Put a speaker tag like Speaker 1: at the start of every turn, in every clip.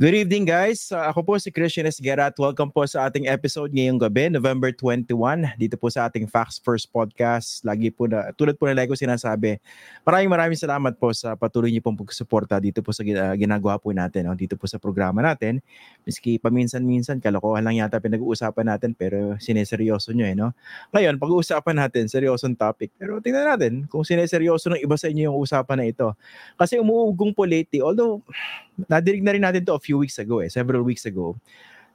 Speaker 1: Good evening guys. Uh, ako po si Christian Esguera at welcome po sa ating episode ngayong gabi, November 21. Dito po sa ating Facts First podcast. Lagi po na, tulad po na lagi ko sinasabi, maraming maraming salamat po sa patuloy niyo pong pagsuporta dito po sa uh, ginagawa po natin, no? dito po sa programa natin. Miski paminsan-minsan, kalokohan lang yata pinag-uusapan natin pero sineseryoso nyo eh. No? Ngayon, pag-uusapan natin, seryosong topic. Pero tingnan natin kung sineseryoso ng iba sa inyo yung usapan na ito. Kasi umuugong po lately, although nadirig na rin natin to a few weeks ago eh, several weeks ago,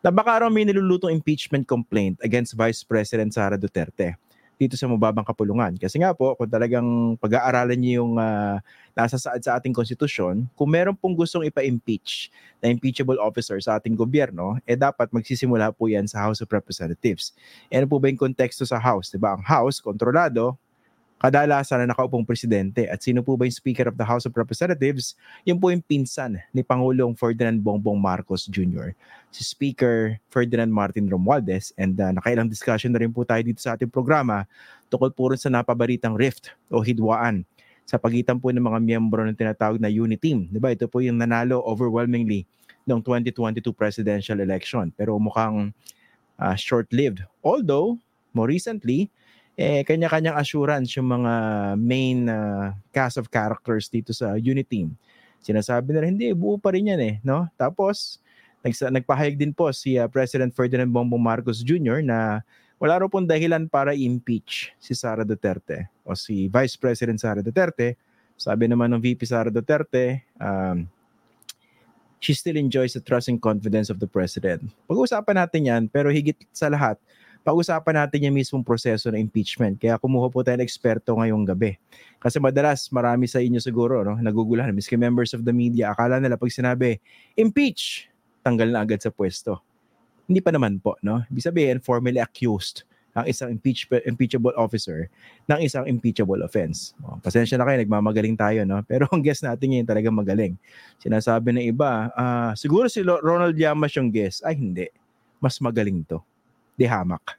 Speaker 1: na baka raw may nilulutong impeachment complaint against Vice President Sara Duterte dito sa mababang kapulungan. Kasi nga po, kung talagang pag-aaralan niyo yung uh, nasa saad sa ating konstitusyon, kung meron pong gustong ipa-impeach na impeachable officer sa ating gobyerno, eh dapat magsisimula po yan sa House of Representatives. E ano po ba yung konteksto sa House? Diba? Ang House, kontrolado, kadalasan na nakaupong presidente. At sino po ba yung Speaker of the House of Representatives? Yun po yung pinsan ni Pangulong Ferdinand Bongbong Marcos Jr. Si Speaker Ferdinand Martin Romualdez. And uh, nakailang discussion na rin po tayo dito sa ating programa tukol po rin sa napabaritang rift o hidwaan sa pagitan po ng mga miyembro ng tinatawag na unity team. Diba? Ito po yung nanalo overwhelmingly noong 2022 presidential election. Pero mukhang uh, short-lived. Although, more recently, eh kanya-kanyang assurance yung mga main uh, cast of characters dito sa unit team. Sinasabi na hindi, buo pa rin yan eh. No? Tapos, nagsa- nagpahayag din po si uh, President Ferdinand Bongbong Marcos Jr. na wala raw pong dahilan para impeach si Sara Duterte o si Vice President Sara Duterte. Sabi naman ng VP Sara Duterte, um, she still enjoys the trust and confidence of the President. Pag-uusapan natin yan, pero higit sa lahat, pag-usapan natin yung mismong proseso ng impeachment. Kaya kumuha po tayo ng eksperto ngayong gabi. Kasi madalas, marami sa inyo siguro, no, nagugulahan, miski members of the media, akala nila pag sinabi, impeach, tanggal na agad sa pwesto. Hindi pa naman po, no? Ibig sabihin, formally accused ang isang impeach, impeachable officer ng isang impeachable offense. Oh, pasensya na kayo, nagmamagaling tayo, no? Pero ang guest natin ngayon talagang magaling. Sinasabi ng iba, uh, siguro si Ronald Llamas yung guest. Ay, hindi. Mas magaling to di hamak.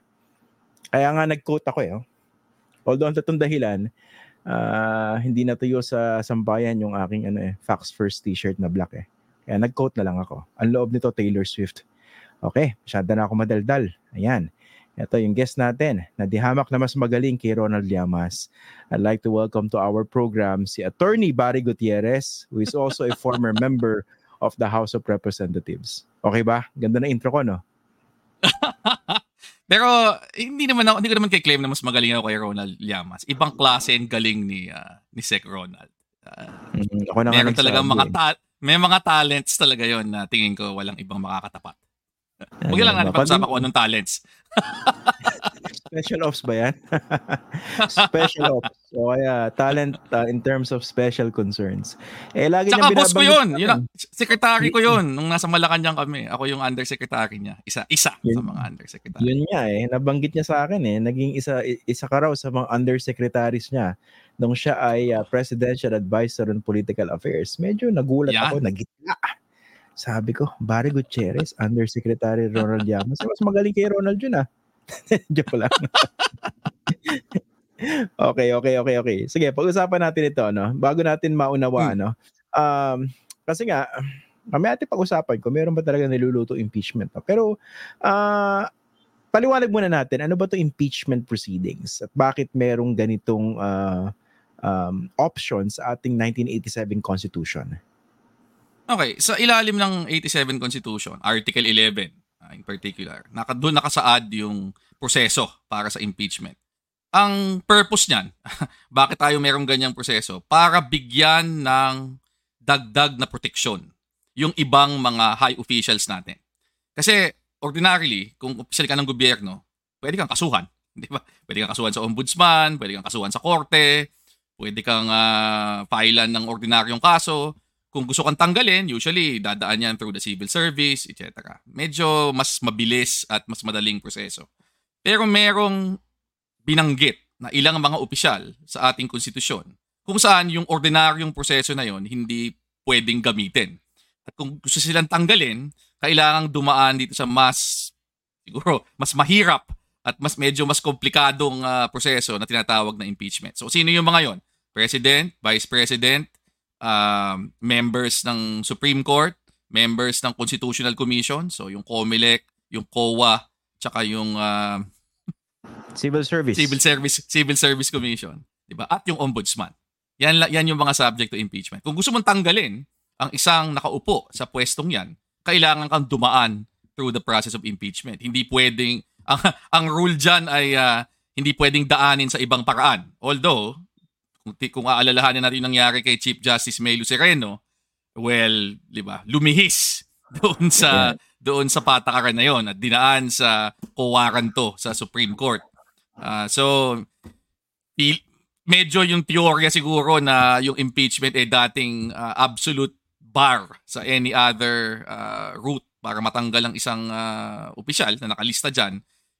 Speaker 1: Kaya nga nag-quote ako eh. Oh. Although ang tatong dahilan, uh, hindi natuyo sa sambayan yung aking ano eh, Facts First t-shirt na black eh. Kaya nag-quote na lang ako. Ang loob nito, Taylor Swift. Okay, masyado na ako madaldal. Ayan. Ito yung guest natin na dihamak na mas magaling kay Ronald Llamas. I'd like to welcome to our program si Attorney Barry Gutierrez who is also a former member of the House of Representatives. Okay ba? Ganda na intro ko, no?
Speaker 2: Pero hindi naman ako, hindi ko naman kay-claim na mas magaling ako kay Ronald Llamas. Ibang klase ang galing ni uh, ni Sec Ronald. Uh, mm, ako na meron talaga mga ta- may mga talents talaga yon na tingin ko walang ibang makakatapat. Huwag lang natin pag-usapan ko anong talents.
Speaker 1: special ops ba yan? special ops. O kaya talent uh, in terms of special concerns. Eh, lagi
Speaker 2: Tsaka boss ko yun. yun secretary ko yun. Nung nasa Malacanang kami, ako yung undersecretary niya. Isa, isa yun, sa mga undersecretary.
Speaker 1: Yun nga eh. Nabanggit niya sa akin eh. Naging isa, isa ka raw sa mga undersecretaries niya nung siya ay uh, presidential advisor on political affairs. Medyo nagulat Yan. ako, nagitla. Sabi ko, Barry Gutierrez, Undersecretary Ronald Llamas. Mas magaling kay Ronald yun ah. Joke lang. okay, okay, okay, okay. Sige, pag-usapan natin ito, no? Bago natin maunawa, hmm. no? Um, kasi nga, kami ate pag-usapan ko, meron ba talaga niluluto impeachment? No? Pero, uh, paliwanag muna natin, ano ba to impeachment proceedings? At bakit merong ganitong uh, um, options sa ating 1987 Constitution?
Speaker 2: Okay, sa ilalim ng 87 Constitution, Article 11, uh, in particular. Naka, doon nakasaad yung proseso para sa impeachment. Ang purpose niyan, bakit tayo merong ganyang proseso? Para bigyan ng dagdag na proteksyon yung ibang mga high officials natin. Kasi ordinarily, kung official ka ng gobyerno, pwede kang kasuhan. Di ba? Pwede kang kasuhan sa ombudsman, pwede kang kasuhan sa korte, pwede kang uh, filean ng ordinaryong kaso kung gusto kang tanggalin, usually dadaan yan through the civil service, etc. Medyo mas mabilis at mas madaling proseso. Pero merong binanggit na ilang mga opisyal sa ating konstitusyon kung saan yung ordinaryong proseso na yon hindi pwedeng gamitin. At kung gusto silang tanggalin, kailangang dumaan dito sa mas siguro mas mahirap at mas medyo mas komplikadong uh, proseso na tinatawag na impeachment. So sino yung mga yon? President, Vice President, um, members ng Supreme Court, members ng Constitutional Commission, so yung COMELEC, yung COA, tsaka yung uh,
Speaker 1: Civil Service.
Speaker 2: Civil Service Civil Service Commission, 'di ba? At yung Ombudsman. Yan yan yung mga subject to impeachment. Kung gusto mong tanggalin ang isang nakaupo sa pwestong 'yan, kailangan kang dumaan through the process of impeachment. Hindi pwedeng ang, ang rule diyan ay uh, hindi pwedeng daanin sa ibang paraan. Although kung, aalalahanin natin yung nangyari kay Chief Justice Melo Sereno, well, 'di ba? Lumihis doon sa doon sa patakaran na 'yon at dinaan sa kuwaranto sa Supreme Court. Uh, so pil- medyo yung teorya siguro na yung impeachment ay dating uh, absolute bar sa any other uh, route para matanggal ang isang uh, opisyal na nakalista diyan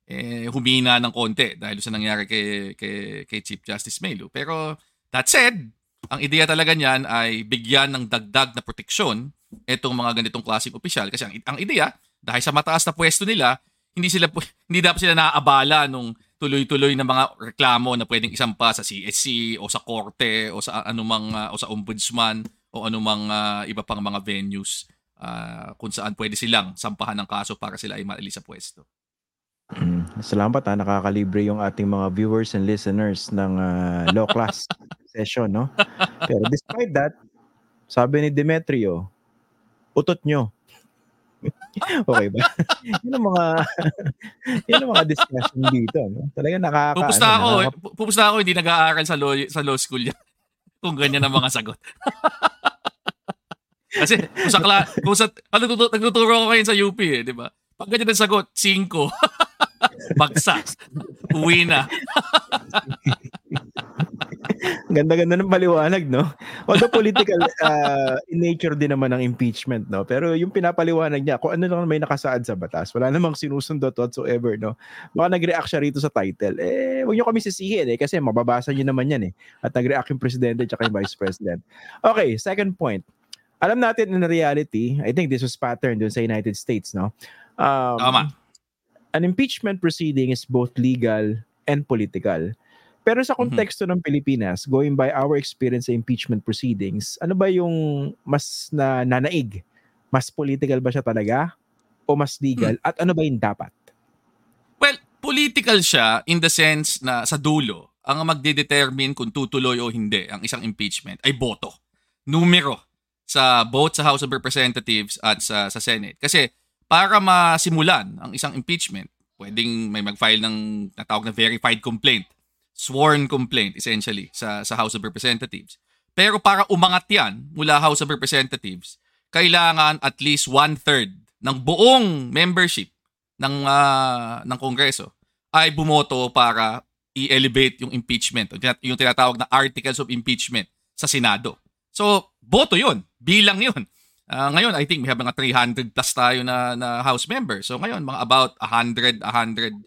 Speaker 2: eh humina ng konti dahil sa nangyari kay kay, kay Chief Justice Melo. Pero that said, ang ideya talaga niyan ay bigyan ng dagdag na proteksyon itong mga ganitong klaseng opisyal kasi ang, ang ideya dahil sa mataas na pwesto nila hindi sila hindi dapat sila naaabala nung tuloy-tuloy na mga reklamo na pwedeng isampa sa CSC o sa korte o sa anumang uh, o sa ombudsman o anumang uh, iba pang mga venues uh, kung saan pwede silang sampahan ng kaso para sila ay maalis sa pwesto.
Speaker 1: Mm, salamat ha, nakakalibre yung ating mga viewers and listeners ng uh, law class session, no? Pero despite that, sabi ni Demetrio, utot nyo. okay ba? yun ang mga yun ang mga discussion dito, no? Talaga nakaka
Speaker 2: Pupusta
Speaker 1: ano,
Speaker 2: ako, nakaka- eh. pupusta ako hindi nag-aaral sa law sa law school yan. kung ganyan ang mga sagot. Kasi kung sa kla- kung sa ano nagtuturo ako ngayon sa UP eh, di ba? Pag ganyan ang sagot, 5. Bagsak. Uwi na.
Speaker 1: Ganda-ganda ng paliwanag, no? Although political uh, in nature din naman ng impeachment, no? Pero yung pinapaliwanag niya, kung ano lang may nakasaad sa batas, wala namang sinusundot whatsoever, no? Baka nag-react siya rito sa title. Eh, huwag niyo kami sisihin, eh, kasi mababasa niyo naman yan, eh. At nag-react yung presidente at yung vice president. Okay, second point. Alam natin in reality, I think this was pattern dun sa United States, no?
Speaker 2: Um, Tama
Speaker 1: an impeachment proceeding is both legal and political. Pero sa mm-hmm. konteksto mm-hmm. ng Pilipinas, going by our experience sa impeachment proceedings, ano ba yung mas na nanaig? Mas political ba siya talaga? O mas legal? Hmm. At ano ba yung dapat?
Speaker 2: Well, political siya in the sense na sa dulo, ang magde-determine kung tutuloy o hindi ang isang impeachment ay boto. Numero sa both sa House of Representatives at sa, sa Senate. Kasi para masimulan ang isang impeachment, pwedeng may mag-file ng natawag na verified complaint, sworn complaint essentially sa, sa House of Representatives. Pero para umangat yan mula House of Representatives, kailangan at least one-third ng buong membership ng, uh, ng Kongreso ay bumoto para i-elevate yung impeachment, yung tinatawag na articles of impeachment sa Senado. So, boto yun. Bilang yun. Uh, ngayon, I think we have mga 300 plus tayo na, na House members. So ngayon, mga about 100, 102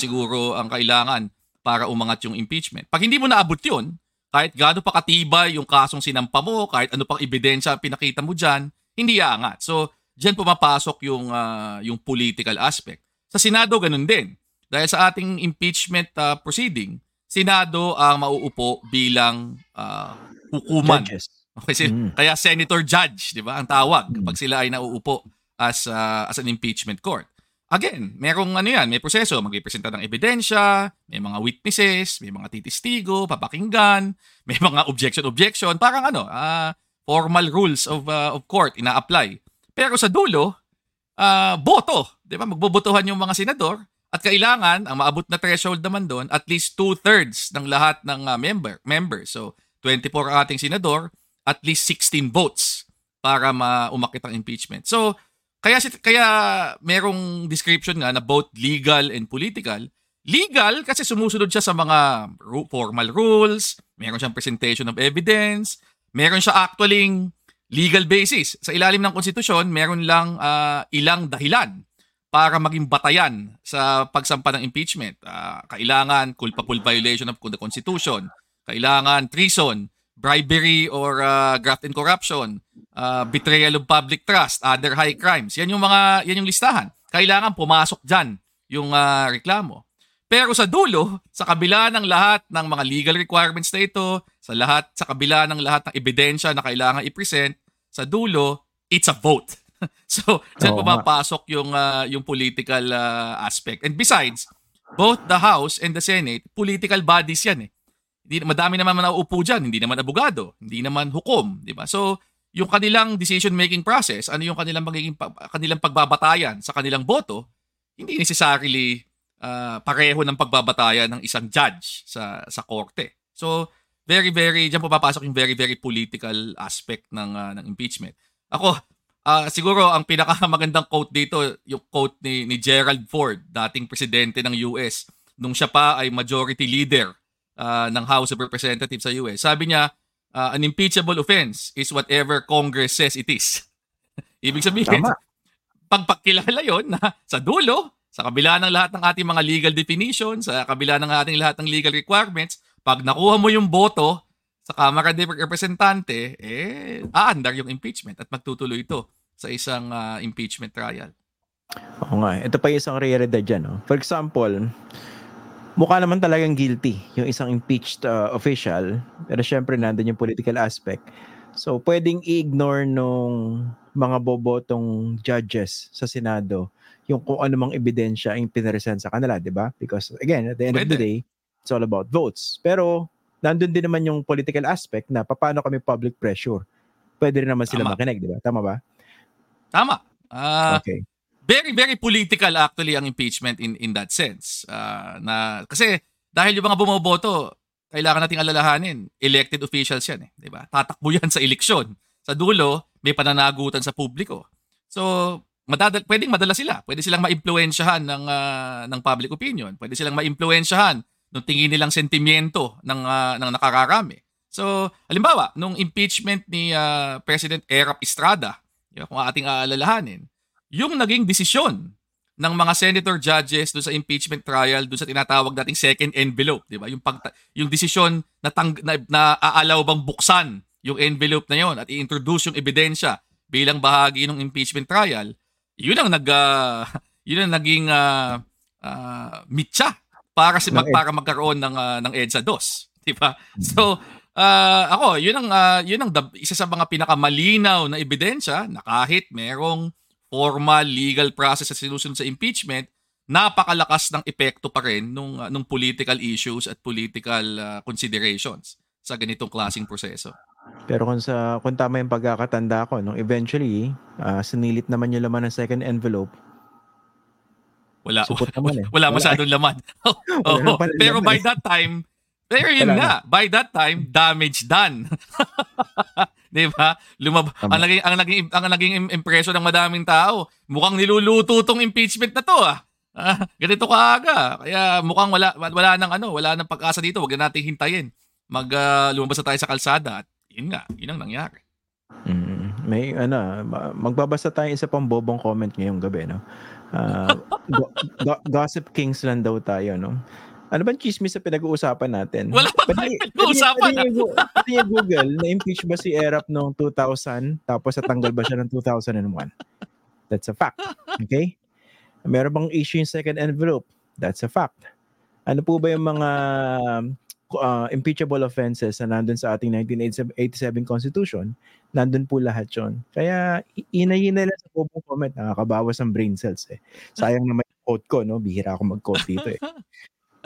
Speaker 2: siguro ang kailangan para umangat yung impeachment. Pag hindi mo naabot yun, kahit gaano pa katibay yung kasong sinampa mo, kahit ano pang ebidensya pinakita mo dyan, hindi aangat. So, dyan pumapasok yung, uh, yung political aspect. Sa Senado, ganun din. Dahil sa ating impeachment uh, proceeding, Senado ang mauupo bilang uh, hukuman. Judges Okay, mm. kaya senator judge, 'di ba? Ang tawag mm. kapag sila ay nauupo as uh, as an impeachment court. Again, merong ano 'yan, may proseso, magpipresenta ng ebidensya, may mga witnesses, may mga titistigo, papakinggan, may mga objection objection, parang ano, uh, formal rules of uh, of court ina-apply. Pero sa dulo, uh, boto, 'di ba? Magbobotohan yung mga senador at kailangan ang maabot na threshold naman doon at least two-thirds ng lahat ng uh, member members. So 24 ang ating senador, at least 16 votes para maumakit ang impeachment. So, kaya kaya merong description nga na both legal and political. Legal kasi sumusunod siya sa mga formal rules, meron siyang presentation of evidence, meron siya actually legal basis. Sa ilalim ng konstitusyon, meron lang uh, ilang dahilan para maging batayan sa pagsampa ng impeachment. Uh, kailangan culpable violation of the Constitution, kailangan treason, bribery or uh, graft and corruption, uh, betrayal of public trust, other high crimes. Yan yung mga yan yung listahan. Kailangan pumasok diyan yung uh, reklamo. Pero sa dulo, sa kabila ng lahat ng mga legal requirements na ito, sa lahat sa kabila ng lahat ng ebidensya na kailangan i-present, sa dulo, it's a vote. so, diyan
Speaker 1: Oo
Speaker 2: pumapasok yung uh, yung political uh, aspect. And besides, both the House and the Senate, political bodies yan eh. Hindi, madami naman nauupo dyan, hindi naman abogado, hindi naman hukom, di ba? So, yung kanilang decision-making process, ano yung kanilang magiging kanilang pagbabatayan sa kanilang boto, hindi necessarily uh, pareho ng pagbabatayan ng isang judge sa sa korte. So, very very diyan papasok yung very very political aspect ng uh, ng impeachment. Ako, uh, siguro ang pinakamagandang quote dito, yung quote ni ni Gerald Ford, dating presidente ng US, nung siya pa ay majority leader uh, ng House of Representatives sa US. Sabi niya, uh, an impeachable offense is whatever Congress says it is. Ibig sabihin, Tama. pagpakilala yon na sa dulo, sa kabila ng lahat ng ating mga legal definitions, sa kabila ng ating lahat ng legal requirements, pag nakuha mo yung boto sa Kamara de Representante, eh, aandar yung impeachment at magtutuloy ito sa isang uh, impeachment trial.
Speaker 1: Oo nga. Ito pa yung isang realidad dyan. No? For example, mukha naman talagang guilty yung isang impeached uh, official pero syempre nandun yung political aspect so pwedeng i-ignore nung mga bobotong judges sa Senado yung kung ano mang ebidensya ang pinaresent sa kanila, di ba? Because again, at the end Pwede. of the day, it's all about votes. Pero nandun din naman yung political aspect na paano kami public pressure. Pwede rin naman sila Tama. makinig, di ba? Tama ba?
Speaker 2: Tama. Uh, okay very very political actually ang impeachment in in that sense. Uh, na kasi dahil yung mga bumoboto, kailangan nating alalahanin, elected officials yan eh, 'di ba? Tatakbo yan sa eleksyon. Sa dulo, may pananagutan sa publiko. So, madadal pwedeng madala sila. Pwede silang maimpluwensyahan ng uh, ng public opinion. Pwede silang maimpluwensyahan ng tingin nilang sentimiento ng uh, ng nakararami. So, halimbawa, nung impeachment ni uh, President Erap Estrada, yun, kung ating aalalahanin, yung naging desisyon ng mga senator judges do sa impeachment trial do sa tinatawag dating second envelope, 'di ba? Yung pag yung desisyon na, tang, na, na aalaw bang buksan yung envelope na yon at i-introduce yung ebidensya bilang bahagi ng impeachment trial, yun ang nag uh, yun ang naging uh, uh, mitya para si mag, para magkaroon ng uh, ng EDSA 2, 'di ba? Mm-hmm. So uh, ako, yun ang uh, yun ang isa sa mga pinakamalinaw na ebidensya na kahit merong formal legal process sa sinusunod sa impeachment, napakalakas ng epekto pa rin nung, uh, nung political issues at political uh, considerations sa ganitong klasing proseso.
Speaker 1: Pero kung sa kung tama yung pagkakatanda ko, nung eventually, uh, sinilit naman yung laman ng second envelope.
Speaker 2: Wala, naman eh. wala masyadong laman. oh, oh, pero by that time, pero yun nga, by that time, damage done. 'Di ba? Lumab ang naging ang naging ang naging impression ng madaming tao, mukhang niluluto tong impeachment na to ah. ah ganito kaaga. Kaya mukhang wala wala nang ano, wala nang pag-asa dito. Wag na nating hintayin. Mag uh, lumabas na tayo sa kalsada at yun nga, yun ang nangyari.
Speaker 1: Mm, may ano, magbabasa tayo isa pang bobong comment ngayong gabi, no? Uh, go- go- gossip kings lang daw tayo, no? Ano bang chismis sa pinag-uusapan natin?
Speaker 2: Wala pa pwede, pinag-uusapan.
Speaker 1: Pwede, pwede yung Google, na-impeach ba si Erap noong 2000 tapos natanggal ba siya ng 2001? That's a fact. Okay? Meron bang issue yung second envelope? That's a fact. Ano po ba yung mga uh, impeachable offenses na nandun sa ating 1987 Constitution? Nandun po lahat yon. Kaya inay-inay lang sa bubong comment, nakakabawas ng brain cells eh. Sayang naman yung quote ko, no? Bihira ako mag-quote dito eh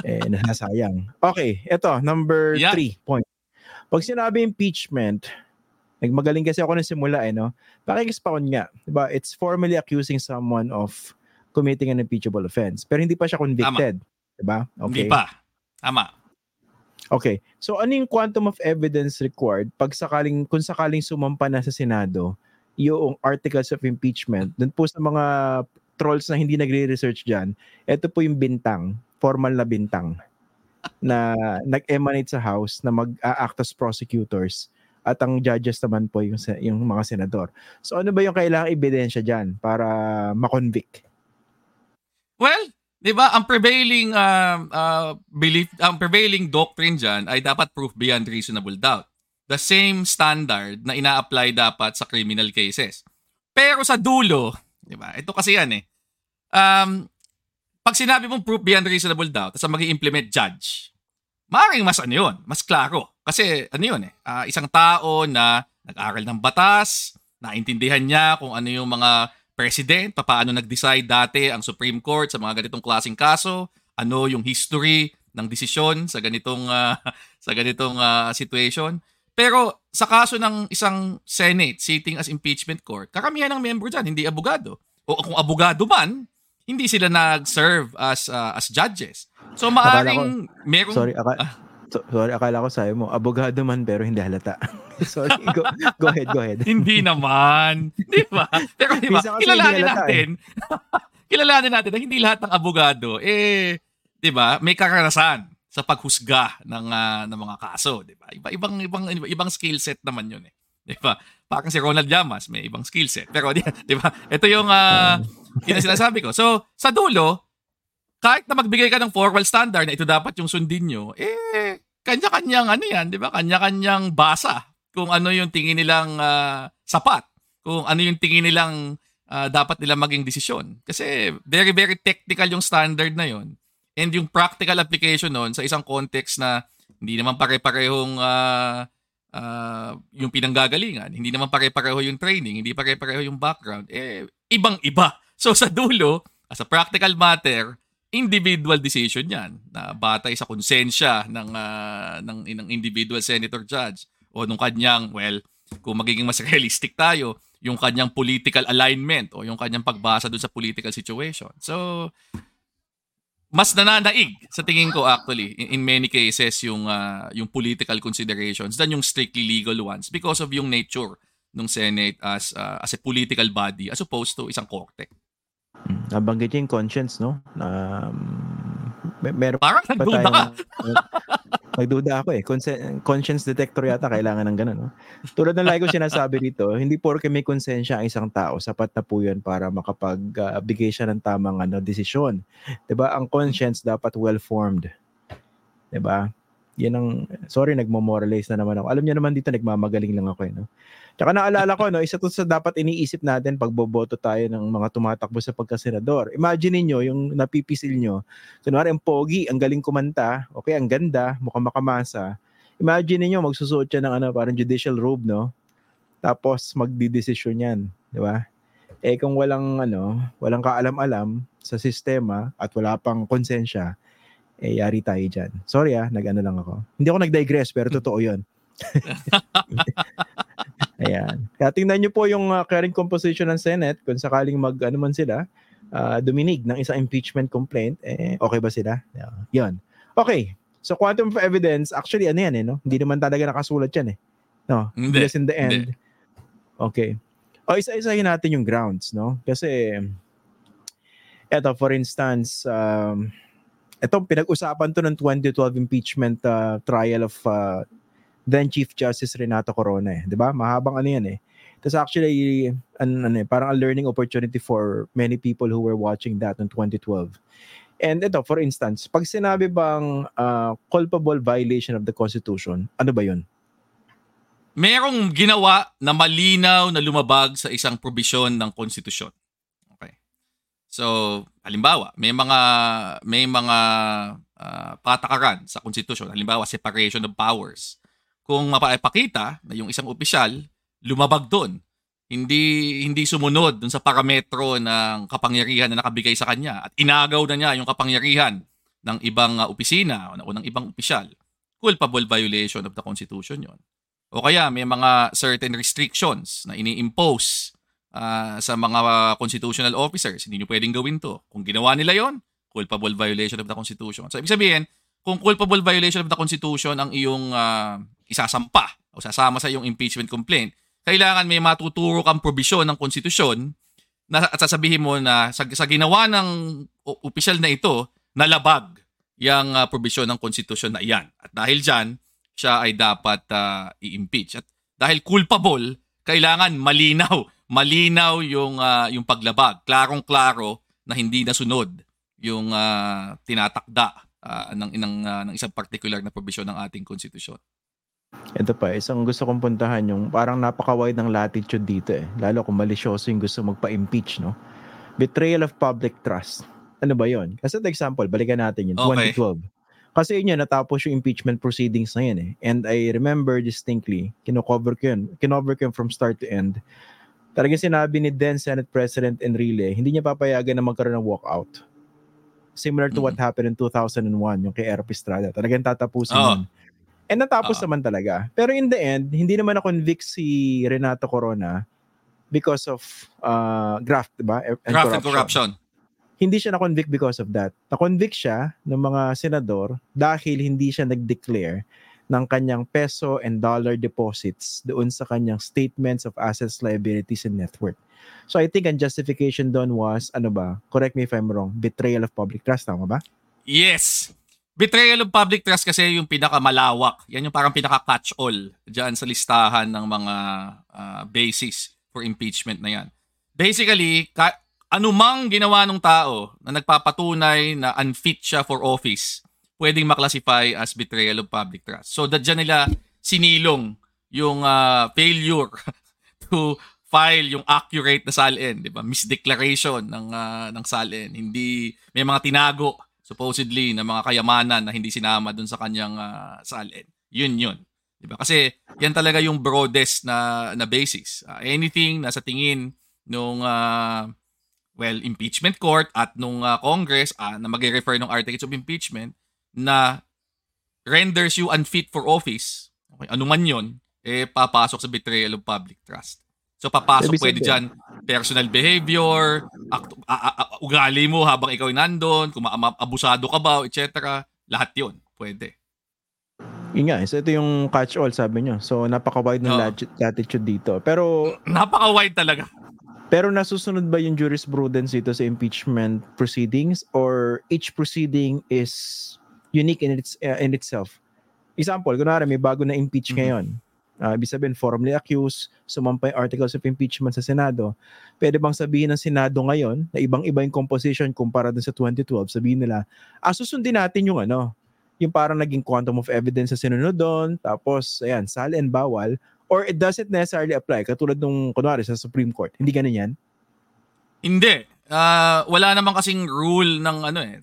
Speaker 1: eh, nasasayang. Okay, ito, number yeah. three point. Pag sinabi impeachment, nagmagaling kasi ako ng simula eh, no? Pakikispawn nga, diba? It's formally accusing someone of committing an impeachable offense. Pero hindi pa siya convicted. Tama. Diba?
Speaker 2: Okay. Hindi pa. Tama.
Speaker 1: Okay. So ano yung quantum of evidence required pag sakaling, kung sakaling sumampa na sa Senado yung articles of impeachment, dun po sa mga trolls na hindi nagre-research dyan, ito po yung bintang formal na bintang na nag-emanate sa House na mag-act as prosecutors at ang judges naman po yung, yung mga senador. So ano ba yung kailangang ebidensya dyan para makonvict?
Speaker 2: Well, 'di ba, ang prevailing uh, uh, belief, ang prevailing doctrine diyan ay dapat proof beyond reasonable doubt. The same standard na ina-apply dapat sa criminal cases. Pero sa dulo, 'di ba? Ito kasi yan eh. Um, pag sinabi mong proof beyond reasonable doubt, tapos mag implement judge, maaaring mas ano yun, mas klaro. Kasi ano yun eh, uh, isang tao na nag-aral ng batas, naintindihan niya kung ano yung mga president, paano nag-decide dati ang Supreme Court sa mga ganitong klaseng kaso, ano yung history ng desisyon sa ganitong uh, sa ganitong uh, situation. Pero sa kaso ng isang Senate sitting as impeachment court, karamihan ng member diyan hindi abogado. O kung abogado man, hindi sila nag-serve as uh, as judges. So maaring merong
Speaker 1: Sorry, aka- uh, so, sorry, akala ko sayo mo, abogado man pero hindi halata. sorry, go, go ahead, go ahead.
Speaker 2: hindi naman. Di ba? Pero di ba, kilalanin natin, eh. kilalanin natin na hindi lahat ng abogado, eh, di ba, may karanasan sa paghusga ng uh, ng mga kaso, di ba? Iba ibang ibang ibang skill set naman 'yun eh. Di ba? Parang si Ronald Llamas may ibang skill set. Pero di, di ba? Ito yung uh, yun sinasabi ko. So, sa dulo, kahit na magbigay ka ng formal standard na ito dapat yung sundin nyo, eh, kanya-kanyang ano yan, di ba? Kanya-kanyang basa kung ano yung tingin nilang uh, sapat, kung ano yung tingin nilang uh, dapat nila maging desisyon. Kasi very, very technical yung standard na yon And yung practical application nun sa isang context na hindi naman pare-parehong uh, uh, yung pinanggagalingan, hindi naman pare-pareho yung training, hindi pare-pareho yung background, eh, ibang-iba. So sa dulo, as a practical matter, individual decision 'yan na batay sa konsensya ng uh, ng ng individual senator judge o nung kanyang well kung magiging mas realistic tayo yung kanyang political alignment o yung kanyang pagbasa doon sa political situation. So mas nananaig sa tingin ko actually in, in many cases yung uh, yung political considerations than yung strictly legal ones because of yung nature ng Senate as uh, as a political body as opposed to isang korte.
Speaker 1: Nabanggit yung conscience, no? Um, may, meron
Speaker 2: Parang nagduda ka.
Speaker 1: nagduda ako eh. Consen- conscience detector yata kailangan ng ganun, no? Tulad ng lagi ko sinasabi dito, hindi porke may konsensya ang isang tao, sapat na po yun para makapagbigay uh, siya ng tamang ano, desisyon. ba? Ang conscience dapat well-formed. ba? Yan ang, sorry, nagmo-moralize na naman ako. Alam niyo naman dito, nagmamagaling lang ako eh, no? Tsaka naalala ko, no, isa to sa dapat iniisip natin pag boboto tayo ng mga tumatakbo sa pagkasenador. Imagine niyo yung napipisil nyo. Kunwari, ang pogi, ang galing kumanta, okay, ang ganda, mukhang makamasa. Imagine niyo magsusuot siya ng ano, parang judicial robe, no? Tapos magdidesisyon yan, di ba? Eh kung walang ano, walang kaalam-alam sa sistema at wala pang konsensya, eh yari tayo dyan. Sorry ah, nag-ano lang ako. Hindi ako nag-digress pero totoo yun. Ayan. Kaya tingnan niyo po yung uh, current composition ng Senate kung sakaling mag ano man sila, uh, duminig ng isang impeachment complaint, eh okay ba sila? Yeah. 'Yon. Okay. So quantum of evidence, actually ano yan eh, no? Hindi naman talaga nakasulat yan eh. No.
Speaker 2: Hindi.
Speaker 1: Because in the end. Hindi. Okay. O isa-isahin natin yung grounds, no? Kasi eto for instance, um, ito pinag-usapan to ng 2012 impeachment uh, trial of uh, then Chief Justice Renato Corona eh. 'Di ba? Mahabang ano 'yan eh. Tapos actually an, ano, eh, parang a learning opportunity for many people who were watching that in 2012. And ito, for instance, pag sinabi bang uh, culpable violation of the Constitution, ano ba yun?
Speaker 2: Merong ginawa na malinaw na lumabag sa isang probisyon ng konstitusyon. Okay. So, halimbawa, may mga may mga uh, patakaran sa konstitusyon, halimbawa separation of powers kung mapapakita na yung isang opisyal lumabag doon. Hindi hindi sumunod dun sa parametro ng kapangyarihan na nakabigay sa kanya at inagaw na niya yung kapangyarihan ng ibang uh, opisina o ng ibang opisyal. Culpable violation of the Constitution yon. O kaya may mga certain restrictions na ini-impose uh, sa mga constitutional officers. Hindi nyo pwedeng gawin to. Kung ginawa nila yon, culpable violation of the Constitution. So ibig sabihin, kung culpable violation of the Constitution ang iyong uh, isasampa o sasama sa iyong impeachment complaint, kailangan may matuturo kang probisyon ng konstitusyon na, at sasabihin mo na sa, sa ginawa ng opisyal na ito, nalabag yung uh, probisyon ng konstitusyon na iyan. At dahil dyan, siya ay dapat uh, i-impeach. At dahil culpable, kailangan malinaw, malinaw yung uh, yung paglabag. Klarong-klaro na hindi nasunod yung uh, tinatakda uh, ng, ng, uh, ng isang particular na probisyon ng ating konstitusyon.
Speaker 1: Ito pa, isang gusto kong puntahan yung parang napaka-wide ng latitude dito eh. Lalo kung malisyoso yung gusto magpa-impeach, no? Betrayal of public trust. Ano ba yon? Kasi the example, balikan natin yun, okay. 2012. Kasi yun yun, natapos yung impeachment proceedings na yun eh. And I remember distinctly, kinocover ko yun, kinover ko yun from start to end. Talagang sinabi ni then Senate President Enrile, hindi niya papayagan na magkaroon ng walkout. Similar to mm-hmm. what happened in 2001, yung kay Erap Estrada. Talagang tatapusin oh. yun. And natapos uh naman talaga. Pero in the end, hindi naman na-convict si Renato Corona because of uh, graft, di ba?
Speaker 2: And graft corruption. and corruption.
Speaker 1: Hindi siya na-convict because of that. Na-convict siya ng mga senador dahil hindi siya nag-declare ng kanyang peso and dollar deposits doon sa kanyang statements of assets, liabilities, and net worth. So I think ang justification doon was, ano ba, correct me if I'm wrong, betrayal of public trust, tama ba?
Speaker 2: Yes. Betrayal of public trust kasi yung pinakamalawak. Yan yung parang pinaka-catch-all dyan sa listahan ng mga uh, basis for impeachment na yan. Basically, ka- anumang ginawa ng tao na nagpapatunay na unfit siya for office pwedeng maklasify as betrayal of public trust. So, dyan nila sinilong yung uh, failure to file yung accurate na salin, 'di ba? Misdeclaration ng uh, ng salin. Hindi may mga tinago supposedly na mga kayamanan na hindi sinama doon sa kanyang uh, salin. Yun 'yun. 'Di ba? Kasi yan talaga yung broadest na na basis. Uh, anything na sa tingin nung uh, well, impeachment court at nung uh, Congress uh, na magre-refer ng articles of impeachment na renders you unfit for office, okay, ano man yon eh papasok sa betrayal of public trust. So papasok Ibig pwede diyan personal behavior, act, a, a, a, ugali mo habang ikaw ay nandoon, kung abusado ka ba, etc. Lahat 'yon, pwede.
Speaker 1: Yun nga, so ito yung catch-all sabi nyo. So napaka-wide ng oh. latitude dito. Pero...
Speaker 2: Napaka-wide talaga.
Speaker 1: Pero nasusunod ba yung jurisprudence dito sa impeachment proceedings or each proceeding is unique in its uh, in itself. Example, kunwari may bago na impeach mm-hmm. ngayon. Uh, ibig sabihin, formally accused, sumampay articles of impeachment sa Senado. Pwede bang sabihin ng Senado ngayon na ibang-iba yung composition kumpara dun sa 2012? Sabihin nila, ah, susundin natin yung ano, yung parang naging quantum of evidence sa sinunod doon, tapos, ayan, sal and bawal, or it doesn't necessarily apply, katulad nung, kunwari, sa Supreme Court. Hindi ganun yan?
Speaker 2: Hindi. Uh, wala naman kasing rule ng ano eh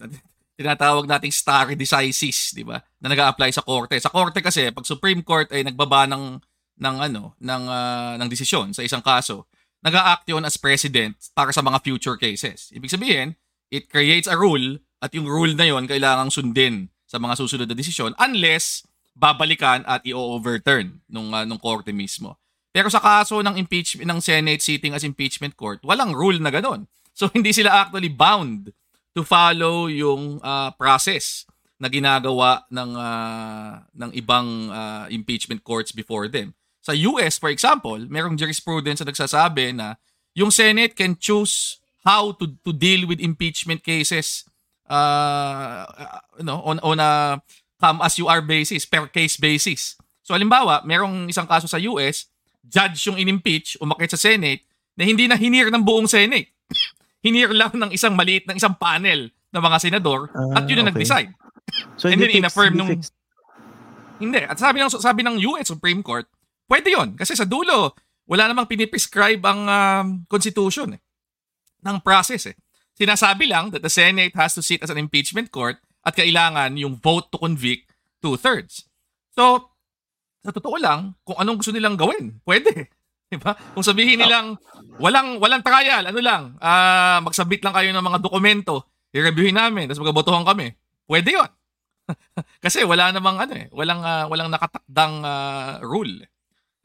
Speaker 2: tinatawag nating stare decisis, di ba? Na nag-a-apply sa korte. Sa korte kasi pag Supreme Court ay nagbaba ng ng ano, ng uh, ng desisyon sa isang kaso, nag-a-act yun as president para sa mga future cases. Ibig sabihin, it creates a rule at yung rule na yon kailangang sundin sa mga susunod na desisyon unless babalikan at i-overturn nung uh, nung korte mismo. Pero sa kaso ng impeachment ng Senate sitting as impeachment court, walang rule na ganoon. So hindi sila actually bound to follow yung uh, process na ginagawa ng uh, ng ibang uh, impeachment courts before them. Sa US, for example, merong jurisprudence na nagsasabi na yung Senate can choose how to to deal with impeachment cases uh, you know, on on a come as you are basis, per case basis. So halimbawa, merong isang kaso sa US, judge yung inimpeach, umakit sa Senate, na hindi na hinir ng buong Senate hinir lang ng isang maliit, ng isang panel ng mga senador uh, at yun ang okay. nag-decide. So, And then in-affirm nung... Fixed. Hindi. At sabi ng, sabi ng US Supreme Court, pwede yon Kasi sa dulo, wala namang piniprescribe ang um, constitution eh, ng process eh. Sinasabi lang that the Senate has to sit as an impeachment court at kailangan yung vote to convict two-thirds. So, sa totoo lang, kung anong gusto nilang gawin, pwede. Diba? Kung sabihin nilang walang walang trial, ano lang, uh, magsabit lang kayo ng mga dokumento, i-reviewin namin, tapos magbotohan kami. Pwede 'yon. Kasi wala namang ano eh, walang uh, walang nakatakdang uh, rule.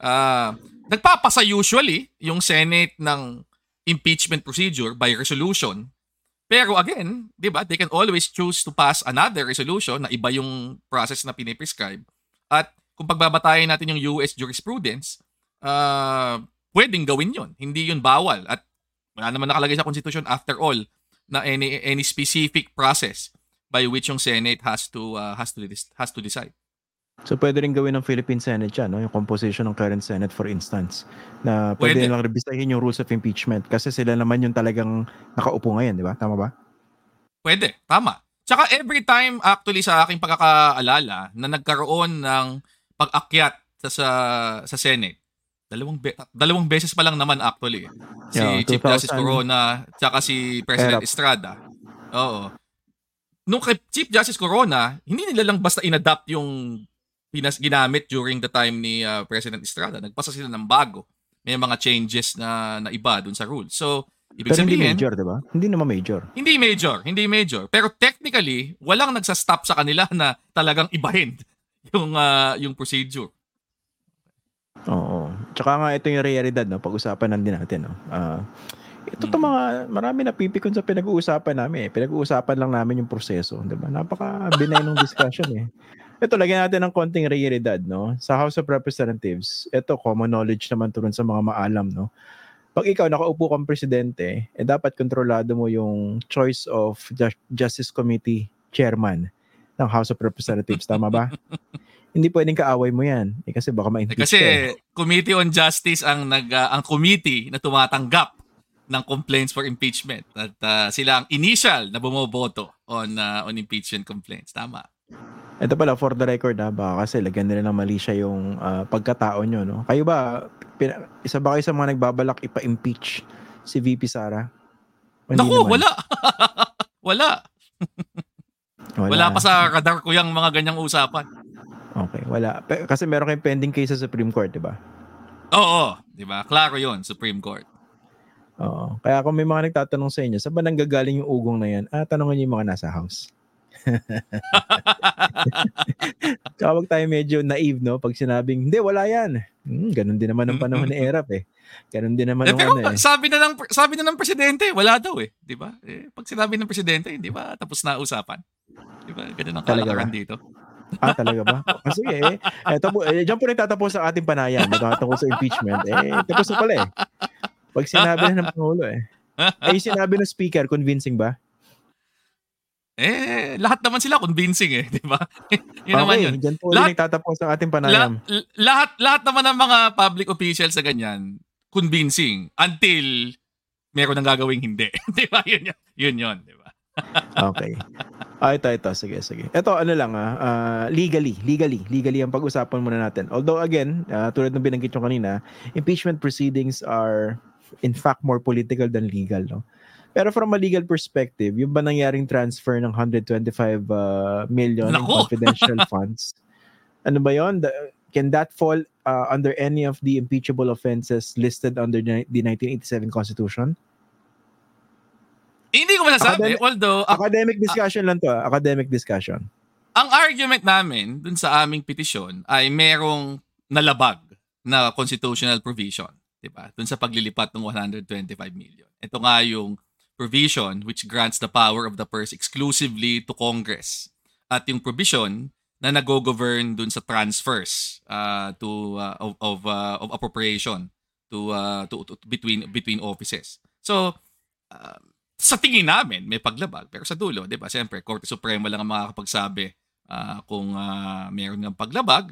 Speaker 2: Uh, nagpapasa usually yung Senate ng impeachment procedure by resolution. Pero again, 'di ba, they can always choose to pass another resolution na iba yung process na piniprescribe. At kung pagbabatayin natin yung US jurisprudence, uh, pwedeng gawin yon Hindi yun bawal. At wala naman nakalagay sa Constitution after all na any any specific process by which yung Senate has to uh, has to has to decide.
Speaker 1: So pwede rin gawin ng Philippine Senate 'yan, no? Yung composition ng current Senate for instance. Na pwede, pwede. lang rebisahin yung rules of impeachment kasi sila naman yung talagang nakaupo ngayon, di ba? Tama ba?
Speaker 2: Pwede, tama. Tsaka every time actually sa aking pagkakaalala na nagkaroon ng pag-akyat sa sa, sa Senate, Dalawang be- dalawang beses pa lang naman actually. Si yeah, Chief Justice Corona tsaka si President Erap. Estrada. Oo. Nung kay Chief Justice Corona, hindi nila lang basta inadapt yung pinas ginamit during the time ni uh, President Estrada. Nagpasa sila ng bago. may mga changes na, na iba dun sa rules. So, ibig
Speaker 1: Pero hindi
Speaker 2: sabihin,
Speaker 1: major, di ba? Hindi naman major.
Speaker 2: hindi major, hindi major. Pero technically, walang nagsa-stop sa kanila na talagang ibahin yung ah, yung procedure.
Speaker 1: Oo. Tsaka nga ito yung realidad, no? Pag-usapan din natin, no? Ah, ito to mga, marami napipikon sa pinag-uusapan namin eh. Pinag-uusapan lang namin yung proseso, di ba? Napaka-benign ng discussion eh. Ito, lagyan natin ng konting realidad, no? Sa House of Representatives, ito, common knowledge naman to rin sa mga maalam, no? Pag ikaw nakaupo kang presidente, eh dapat kontrolado mo yung choice of Ju- Justice Committee chairman ng House of Representatives. Tama ba? Hindi pwedeng kaaway mo yan. Eh, kasi baka ma-impeach
Speaker 2: Kasi
Speaker 1: ka eh.
Speaker 2: Committee on Justice ang nag ah, ang committee na tumatanggap ng complaints for impeachment at ah, sila ang initial na bumoboto on ah, on impeachment complaints. Tama.
Speaker 1: Ito pala, for the record ha, baka kasi lagyan nila ng mali siya yung ah, pagkatao nyo, no? Kayo ba, pina- isa ba kayo sa mga nagbabalak ipa-impeach si VP Sara? Hindi
Speaker 2: Naku,
Speaker 1: naman?
Speaker 2: wala. wala.
Speaker 1: wala.
Speaker 2: Wala pa sa radar ko yung mga ganyang usapan.
Speaker 1: Okay, wala. Pe- Kasi meron kayong pending case sa Supreme Court, di ba?
Speaker 2: Oo, 'di ba? Klaro 'yon, Supreme Court.
Speaker 1: Oo. Kaya kung may mga nagtatanong sa inyo, saan ba nanggagaling yung ugong na yan? Ah, tanongin niyo yung mga nasa house. Tsaka wag tayo medyo naive, no? Pag sinabing, hindi, wala yan. Hmm, ganun din naman ang panahon ni Erap, eh. Ganun din naman
Speaker 2: Eh,
Speaker 1: ang
Speaker 2: pero
Speaker 1: ano, eh.
Speaker 2: sabi na ng sabi na ng presidente, wala daw eh, 'di ba? Eh, pag sinabi ng presidente, 'di ba? Tapos na usapan. 'Di ba? Ganun ang kalakaran dito.
Speaker 1: Ah, talaga ba? O, sige, eh. Eto eh, dyan po nagtatapos ang ating panayam. Matungkol sa impeachment. Eh, tapos na pala eh. Pag sinabi na ng Pangulo eh. Eh, yung sinabi ng speaker, convincing ba?
Speaker 2: Eh, lahat naman sila convincing eh, 'di ba? yun naman
Speaker 1: okay,
Speaker 2: yun.
Speaker 1: dyan po
Speaker 2: Lahat-
Speaker 1: nagtatapos ang ating panayam.
Speaker 2: lahat lahat naman ng mga public officials sa ganyan convincing until meron nang gagawing hindi. 'Di ba? Yun yun, yun, yun 'di ba?
Speaker 1: Okay. Ah, ito, ito. Sige, sige. Ito, ano lang ah, ah, legally, legally, legally ang pag-usapan muna natin. Although again, ah, tulad ng binanggit nyo kanina, impeachment proceedings are in fact more political than legal, no? Pero from a legal perspective, yung ba nangyaring transfer ng 125 uh, million in confidential funds, ano ba yon? The- can that fall uh, under any of the impeachable offenses listed under the 1987 Constitution?
Speaker 2: Hindi ko masasabi,
Speaker 1: Academic-
Speaker 2: although
Speaker 1: Academic discussion lang to, ah. academic discussion.
Speaker 2: ang argument namin dun sa aming petisyon ay merong nalabag na constitutional provision, 'di ba? Dun sa paglilipat ng 125 million. Ito nga yung provision which grants the power of the purse exclusively to Congress. At yung provision na nag-govern dun sa transfers uh, to uh, of of, uh, of appropriation to, uh, to, to between between offices. So uh, sa tingin namin may paglabag pero sa dulo, 'di ba? Siyempre, Korte Suprema lang ang makakapagsabi ah, kung ah, meron ng paglabag.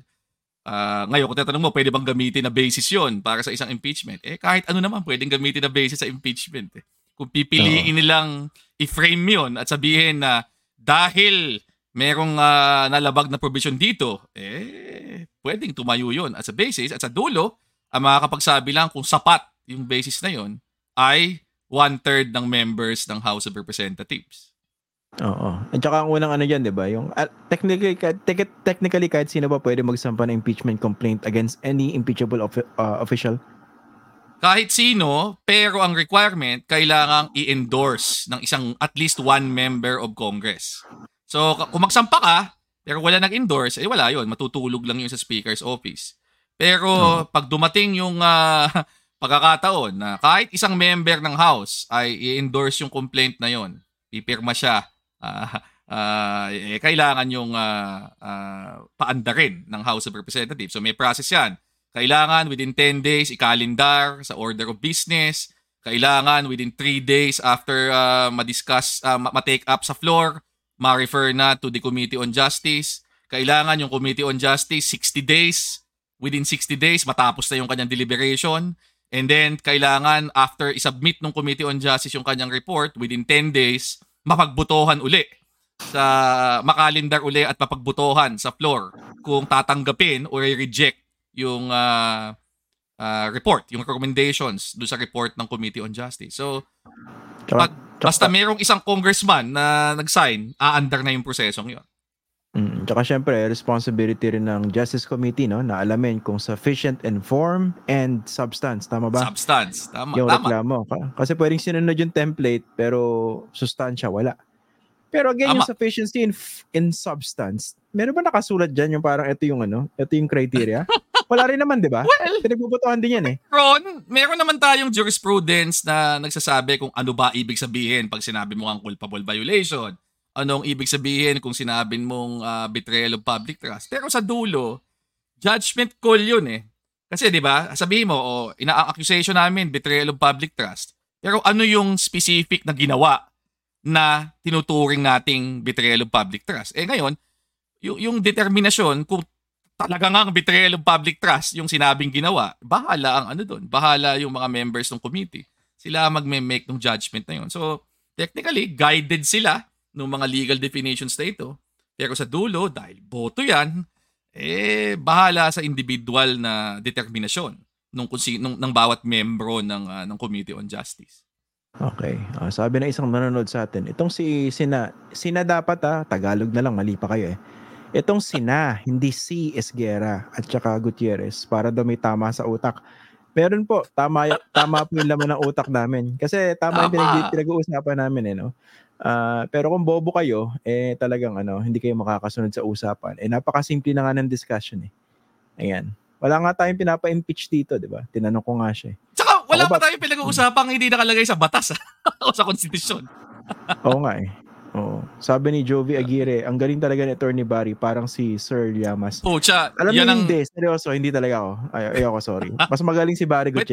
Speaker 2: Ah, ngayon, kung tatanong mo, pwede bang gamitin na basis yon para sa isang impeachment? Eh, kahit ano naman, pwedeng gamitin na basis sa impeachment. Eh. Kung pipiliin nilang i-frame yon at sabihin na dahil merong ah, nalabag na provision dito, eh, pwedeng tumayo yon at sa basis at sa dulo, ang makakapagsabi lang kung sapat yung basis na yon ay one-third ng members ng House of Representatives.
Speaker 1: Oo. At saka ang unang ano dyan, di ba? Yung, ah, technically, te- technically, kahit sino ba pwede magsampa ng impeachment complaint against any impeachable of- ah, official?
Speaker 2: Kahit sino, pero ang requirement, kailangang i-endorse ng isang at least one member of Congress. So, kung magsampa ka, pero wala nag-endorse, eh wala yon matutulog lang yun sa Speaker's office. Pero pag dumating yung ah, pagkakataon na kahit isang member ng House ay i-endorse yung complaint na yon, pipirma siya, ah, ah, eh, kailangan yung ah, ah, paandarin ng House of Representatives. So may process yan. Kailangan within 10 days ikalendar sa order of business. Kailangan within 3 days after uh, ma-discuss, uh, ma- ma-take up sa floor, ma-refer na to the Committee on Justice. Kailangan yung Committee on Justice 60 days. Within 60 days matapos na yung kanyang deliberation. And then kailangan after isubmit ng Committee on Justice yung kanyang report within 10 days mapagbutohan uli sa makalindar uli at mapagbutohan sa floor kung tatanggapin or reject yung ah, ah, report, yung recommendations do sa report ng Committee on Justice. So, Pag- basta merong isang congressman na nag-sign, aandar na yung prosesong yun.
Speaker 1: Mm, tsaka syempre, responsibility rin ng Justice Committee no, na alamin kung sufficient in form and substance. Tama ba?
Speaker 2: Substance. Tama.
Speaker 1: yung
Speaker 2: tama.
Speaker 1: reklamo. Ka- Kasi pwedeng sinunod yung template pero sustansya wala. Pero again, yung
Speaker 2: Tama.
Speaker 1: sufficiency in, in substance, meron ba nakasulat dyan yung parang ito yung ano, ito yung criteria? Wala rin naman, di ba?
Speaker 2: Well,
Speaker 1: Pinagbubutuhan din yan eh.
Speaker 2: Ron, meron naman tayong jurisprudence na nagsasabi kung ano ba ibig sabihin pag sinabi mo ang culpable violation. Anong ibig sabihin kung sinabing mong ah, betrayal of public trust. Pero sa dulo, judgment call yun eh. Kasi 'di ba, sabihin mo, oh, ina-accusation namin betrayal of public trust. Pero ano yung specific na ginawa na tinuturing nating betrayal of public trust? Eh ngayon, yung, yung determinasyon kung talaga nga ang betrayal of public trust yung sinabing ginawa, bahala ang ano doon. Bahala yung mga members ng committee. Sila magme-make ng judgment na yun. So, technically, guided sila ng mga legal definitions na ito. Pero sa dulo, dahil boto yan, eh, bahala sa individual na determinasyon nung, kung si, nung, ng bawat membro ng, ah, ng Committee on Justice.
Speaker 1: Okay. Ah, sabi ng isang nanonood sa atin, itong si Sina, Sina dapat ah, Tagalog na lang, mali pa kayo eh. Itong Sina, hindi si Esguera at saka Gutierrez para daw may tama sa utak. Meron po, tama, tama po yung laman ng utak namin. Kasi tama, yung
Speaker 2: Tama.
Speaker 1: pinag- pinag-uusapan namin eh, no? Ah, pero kung bobo kayo, eh talagang ano, hindi kayo makakasunod sa usapan. Eh napakasimple na nga ng discussion eh. Ayan. Wala nga tayong pinapa-impeach dito, di ba? Tinanong ko nga siya. eh.
Speaker 2: Tsaka wala
Speaker 1: Ako
Speaker 2: pa
Speaker 1: ba-
Speaker 2: tayong pinag-uusapang hindi nakalagay sa batas ah, o sa konstitusyon.
Speaker 1: Oo nga eh. Oo. Sabi ni Jovi Aguirre, ang galing talaga ni Attorney Barry, parang si Sir Llamas.
Speaker 2: Pucha,
Speaker 1: Alam
Speaker 2: yan
Speaker 1: mo
Speaker 2: ang...
Speaker 1: hindi, seryoso, hindi talaga ako. Ay, ayoko, sorry. Mas magaling si Barry
Speaker 2: Wait.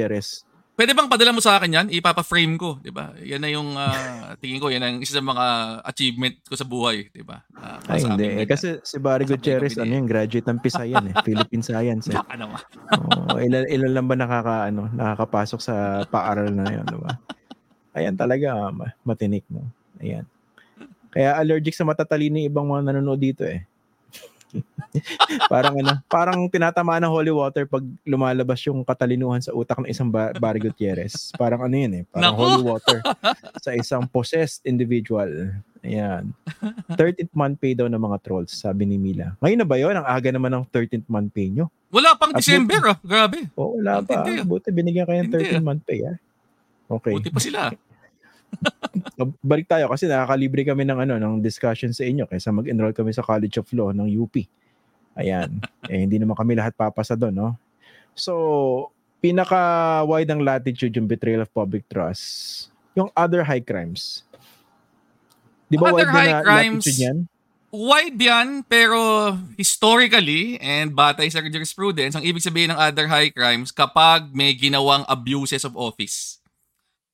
Speaker 2: Pwede bang padala mo sa akin yan? Ipapa-frame ko, 'di ba? Yan na yung ah, tingin ko, yan ang isa sa mga achievement ko sa buhay, 'di ba? Ah, para
Speaker 1: Ay, hindi. Eh, kasi si Barry Gutierrez, ano yung graduate ng Pisayan eh. Philippine Science eh.
Speaker 2: Baka naman.
Speaker 1: Oo, ilan, ilan lang ba nakaka, ano, nakakapasok sa paaral na yun, di ba? Ayan talaga, ma- matinik mo. Ayan. Kaya allergic sa matatalino yung ibang mga nanonood dito eh. parang ano, parang tinatamaan ng holy water pag lumalabas yung katalinuhan sa utak ng isang ba- Barry Gutierrez. Parang ano yun eh, parang
Speaker 2: Naku!
Speaker 1: holy water sa isang possessed individual. Ayan. 13th month pay daw ng mga trolls, sabi ni Mila. Ngayon na ba yun? Ang aga naman ng 13th month pay nyo.
Speaker 2: Wala pang
Speaker 1: At
Speaker 2: December ah. Grabe.
Speaker 1: Oo, wala
Speaker 2: Ang
Speaker 1: pa.
Speaker 2: ah.
Speaker 1: Buti binigyan kayo ng
Speaker 2: Tindi,
Speaker 1: 13 month pay, ah. Okay.
Speaker 2: Buti pa sila.
Speaker 1: Balik tayo kasi nakakalibre kami ng ano ng discussion sa inyo kaysa mag-enroll kami sa College of Law ng UP. Ayan. eh hindi naman kami lahat papasa doon, no? So, pinaka wide ang latitude yung betrayal of public trust. Yung other high crimes. Di ba
Speaker 2: Other
Speaker 1: wide
Speaker 2: high
Speaker 1: na
Speaker 2: crimes,
Speaker 1: latitude yan?
Speaker 2: Wide yan, pero historically and batay sa jurisprudence, ang ibig sabihin ng other high crimes kapag may ginawang abuses of office.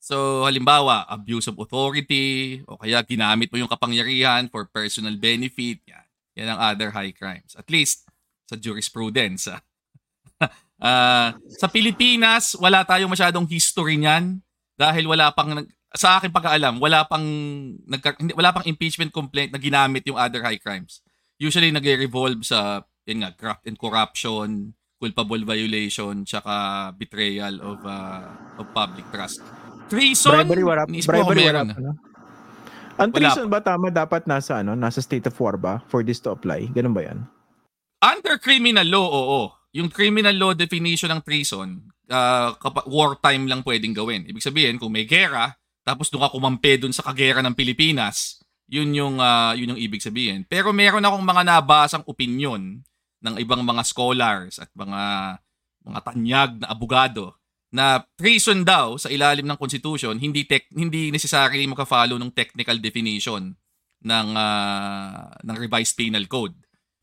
Speaker 2: So, halimbawa, abuse of authority, o kaya ginamit mo yung kapangyarihan for personal benefit, yan. Yan ang other high crimes. At least, sa jurisprudence. Ah, sa Pilipinas, wala tayong masyadong history niyan dahil wala pang sa akin pagkaalam, wala pang nagka, wala pang impeachment complaint na ginamit yung other high crimes. Usually nagre-revolve sa yun nga, graft and corruption, culpable violation, tsaka betrayal of uh, of public trust. Treason,
Speaker 1: Bribery
Speaker 2: ko kung
Speaker 1: bribery wala
Speaker 2: meron
Speaker 1: pa,
Speaker 2: na.
Speaker 1: no? Ang
Speaker 2: Wala
Speaker 1: treason ba tama dapat nasa ano, nasa state of war ba for this to apply? Ganun ba 'yan?
Speaker 2: Under criminal law, oo. Yung criminal law definition ng treason, uh, wartime lang pwedeng gawin. Ibig sabihin, kung may gera, tapos doon ka kumampe doon sa kagera ng Pilipinas, yun yung, ah, yun yung ibig sabihin. Pero meron akong mga nabasang opinion ng ibang mga scholars at mga mga tanyag na abogado na treason daw sa ilalim ng constitution hindi tek, hindi necessarily maka-follow ng technical definition ng ah, ng revised penal code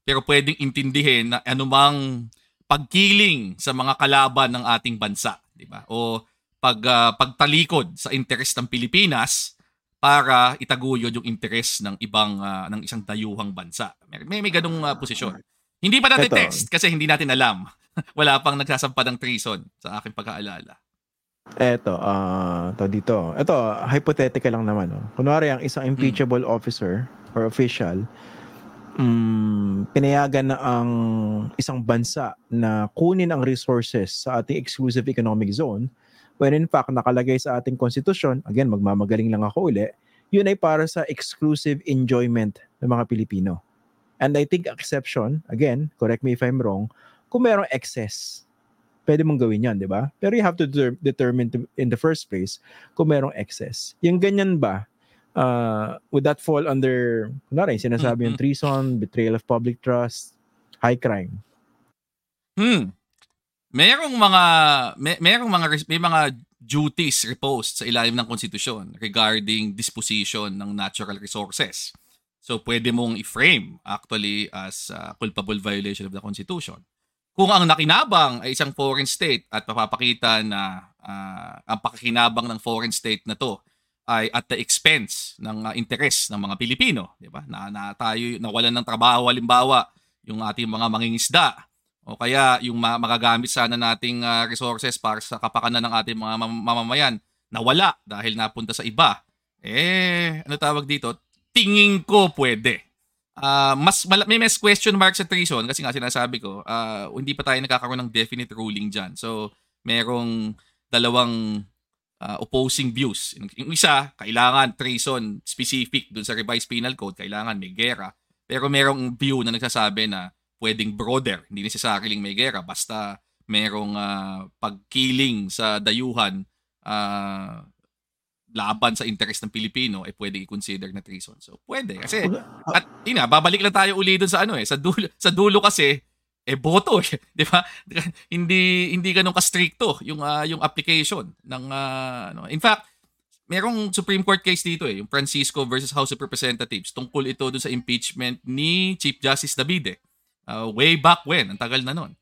Speaker 2: pero pwedeng intindihin na anumang pagkiling sa mga kalaban ng ating bansa, di ba? O pag ah, pagtalikod sa interes ng Pilipinas para itaguyod yung interes ng ibang ah, ng isang dayuhang bansa. May may, ganung ah, posisyon. Hindi pa natin
Speaker 1: Eto.
Speaker 2: test kasi hindi natin alam. Wala pang nagsasampa ng treason sa aking pagkaalala.
Speaker 1: Eto, ah, to dito. Ito, hypothetical lang naman. No? Kunwari, ang isang impeachable officer or official, mm, pinayagan na ang isang bansa na kunin ang resources sa ating exclusive economic zone when in fact nakalagay sa ating konstitusyon, again, magmamagaling lang ako uli, yun ay para sa exclusive enjoyment ng mga Pilipino. And I think exception, again, correct me if I'm wrong, kung merong excess, pwede mong gawin yan, di ba? Pero you have to de- determine to, in the first place kung merong excess. Yung ganyan ba, uh, would that fall under, kunwari, sinasabi yung treason, betrayal of public trust, high crime?
Speaker 2: Hmm. Merong mga may, merong mga may mga duties reposed sa ilalim ng konstitusyon regarding disposition ng natural resources. So pwede mong i-frame actually as uh, culpable violation of the constitution. Kung ang nakinabang ay isang foreign state at papapakita na uh, ang pakikinabang ng foreign state na to ay at the expense ng uh, interes ng mga Pilipino, di ba? Na, na tayo nawalan ng trabaho halimbawa yung ating mga mangingisda o kaya yung ma- magagamit sana nating uh, resources para sa kapakanan ng ating mga mam- mamamayan nawala dahil napunta sa iba. Eh, ano tawag dito? Tingin ko pwede. Uh, mas mal- may mas question mark sa treason kasi nga sinasabi ko, uh, hindi pa tayo nakakaroon ng definite ruling diyan. So, merong dalawang uh, opposing views. Yung isa, kailangan treason specific dun sa revised penal code, kailangan may gera. Pero merong view na nagsasabi na pwedeng broader, hindi necessarily may gera, basta merong uh, pagkiling sa dayuhan uh, laban sa interest ng Pilipino eh pwede i-consider na treason. So pwede kasi at ina babalik lang tayo uli doon sa ano eh sa dulo sa dulo kasi eh boto eh, 'di ba? hindi hindi ganoon ka stricto yung uh, yung application ng uh, ano. In fact, merong Supreme Court case dito eh, yung Francisco versus House of Representatives. Tungkol ito doon sa impeachment ni Chief Justice Davide. Uh, way back when, ang tagal na nun.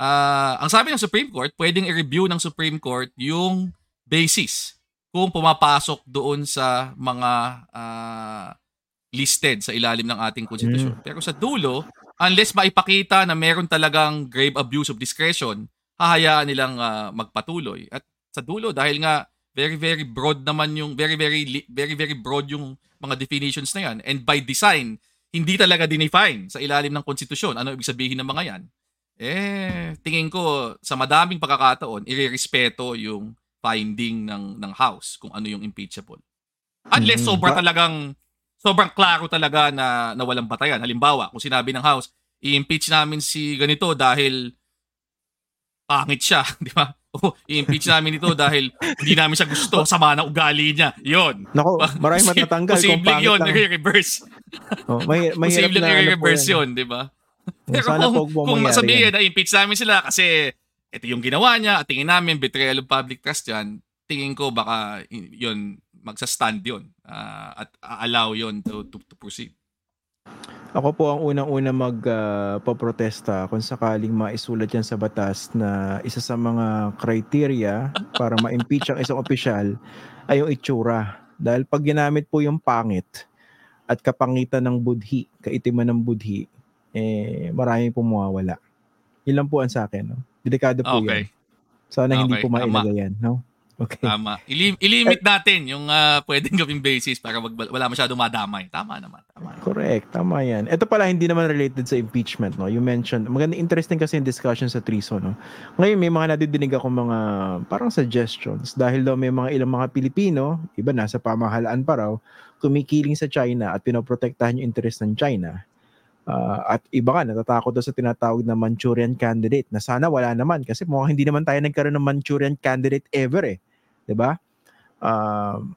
Speaker 2: Uh, ang sabi ng Supreme Court, pwedeng i-review ng Supreme Court yung basis kung pumapasok doon sa mga uh, listed sa ilalim ng ating konstitusyon. Mm. Pero sa dulo, unless maipakita na meron talagang grave abuse of discretion, hahayaan nilang uh, magpatuloy. At sa dulo, dahil nga very very broad naman yung very very very very broad yung mga definitions na yan and by design hindi talaga dinefine sa ilalim ng konstitusyon. Ano ibig sabihin ng mga yan? Eh, tingin ko sa madaming pagkakataon, irerespeto yung finding ng ng House kung ano yung impeachable. Unless mm-hmm. sobra talagang sobrang klaro talaga na, na walang batayan. Halimbawa, kung sinabi ng House, i-impeach namin si ganito dahil pangit siya, di ba? O i-impeach namin ito dahil hindi namin siya gusto, sama na ugali niya. Yon.
Speaker 1: Nako, maraming matatanggal
Speaker 2: kung pangit yun, lang. i-reverse.
Speaker 1: Oh, may, may
Speaker 2: Posibleng na, i-reverse ano yun, di ba? Pero Sana kung, kung masabihin na impeach namin sila kasi ito yung ginawa niya at tingin namin betrayal of public trust yan, tingin ko baka yun, magsa-stand yun uh, at allow yun to, to, to proceed.
Speaker 1: Ako po ang unang-una magpoprotesta ah, uh, kung sakaling maisulat yan sa batas na isa sa mga criteria para ma-impeach ang isang opisyal ay yung itsura. Dahil pag ginamit po yung pangit at kapangitan ng budhi, kaitiman ng budhi, eh marami po mawawala. Ilan po ang sa akin. No? Delikado po okay. yan. Sana okay. hindi po mailagay yan. No?
Speaker 2: Okay. Tama. Ilim- ilimit natin yung uh, pwedeng gawing basis para wag, wala masyadong madamay. Tama naman. Tama.
Speaker 1: Correct. Tama yan. Ito pala hindi naman related sa impeachment. No? You mentioned, maganda interesting kasi yung discussion sa treason. No? Ngayon may mga nadidinig ako mga parang suggestions dahil daw may mga ilang mga Pilipino, iba na sa pamahalaan pa raw, kumikiling sa China at pinoprotektahan yung interest ng China. Uh, at iba ka, natatakot daw sa tinatawag na Manchurian candidate na sana wala naman kasi mukhang hindi naman tayo nagkaroon ng Manchurian candidate ever eh 'di ba?
Speaker 2: Um,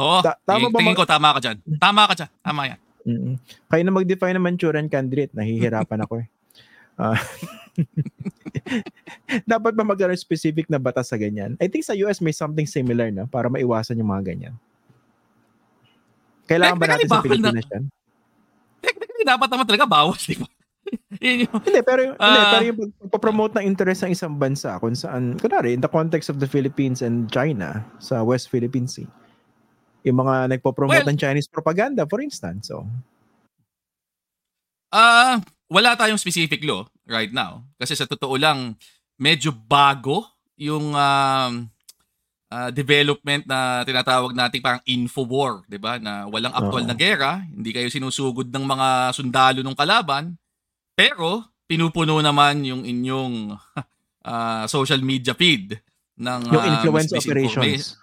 Speaker 2: Oo. Ta- tama ba tingin mag- ko tama ka diyan. Tama ka diyan. Tama 'yan.
Speaker 1: Mm-hmm. Kayo na mag-define ng Manchurian candidate, nahihirapan ako eh. Uh, dapat ba magkaroon specific na batas sa ganyan? I think sa US may something similar na para maiwasan yung mga ganyan. Kailangan ba natin sa Pilipinas yan?
Speaker 2: Dapat naman talaga bawas, di ba?
Speaker 1: hindi, pero, uh, hindi, pero yung pagpapromote ng interest ng isang bansa kung saan, kunwari, in the context of the Philippines and China sa West Philippine Sea, yung mga nagpo-promote well, ng Chinese propaganda, for instance. So,
Speaker 2: uh, wala tayong specific law right now. Kasi sa totoo lang, medyo bago yung uh, uh, development na tinatawag nating parang info war, 'di ba? Na walang actual uh-huh. na gera, hindi kayo sinusugod ng mga sundalo ng kalaban, pero, pinupuno naman yung inyong uh, social media feed ng
Speaker 1: yung influence uh, operations.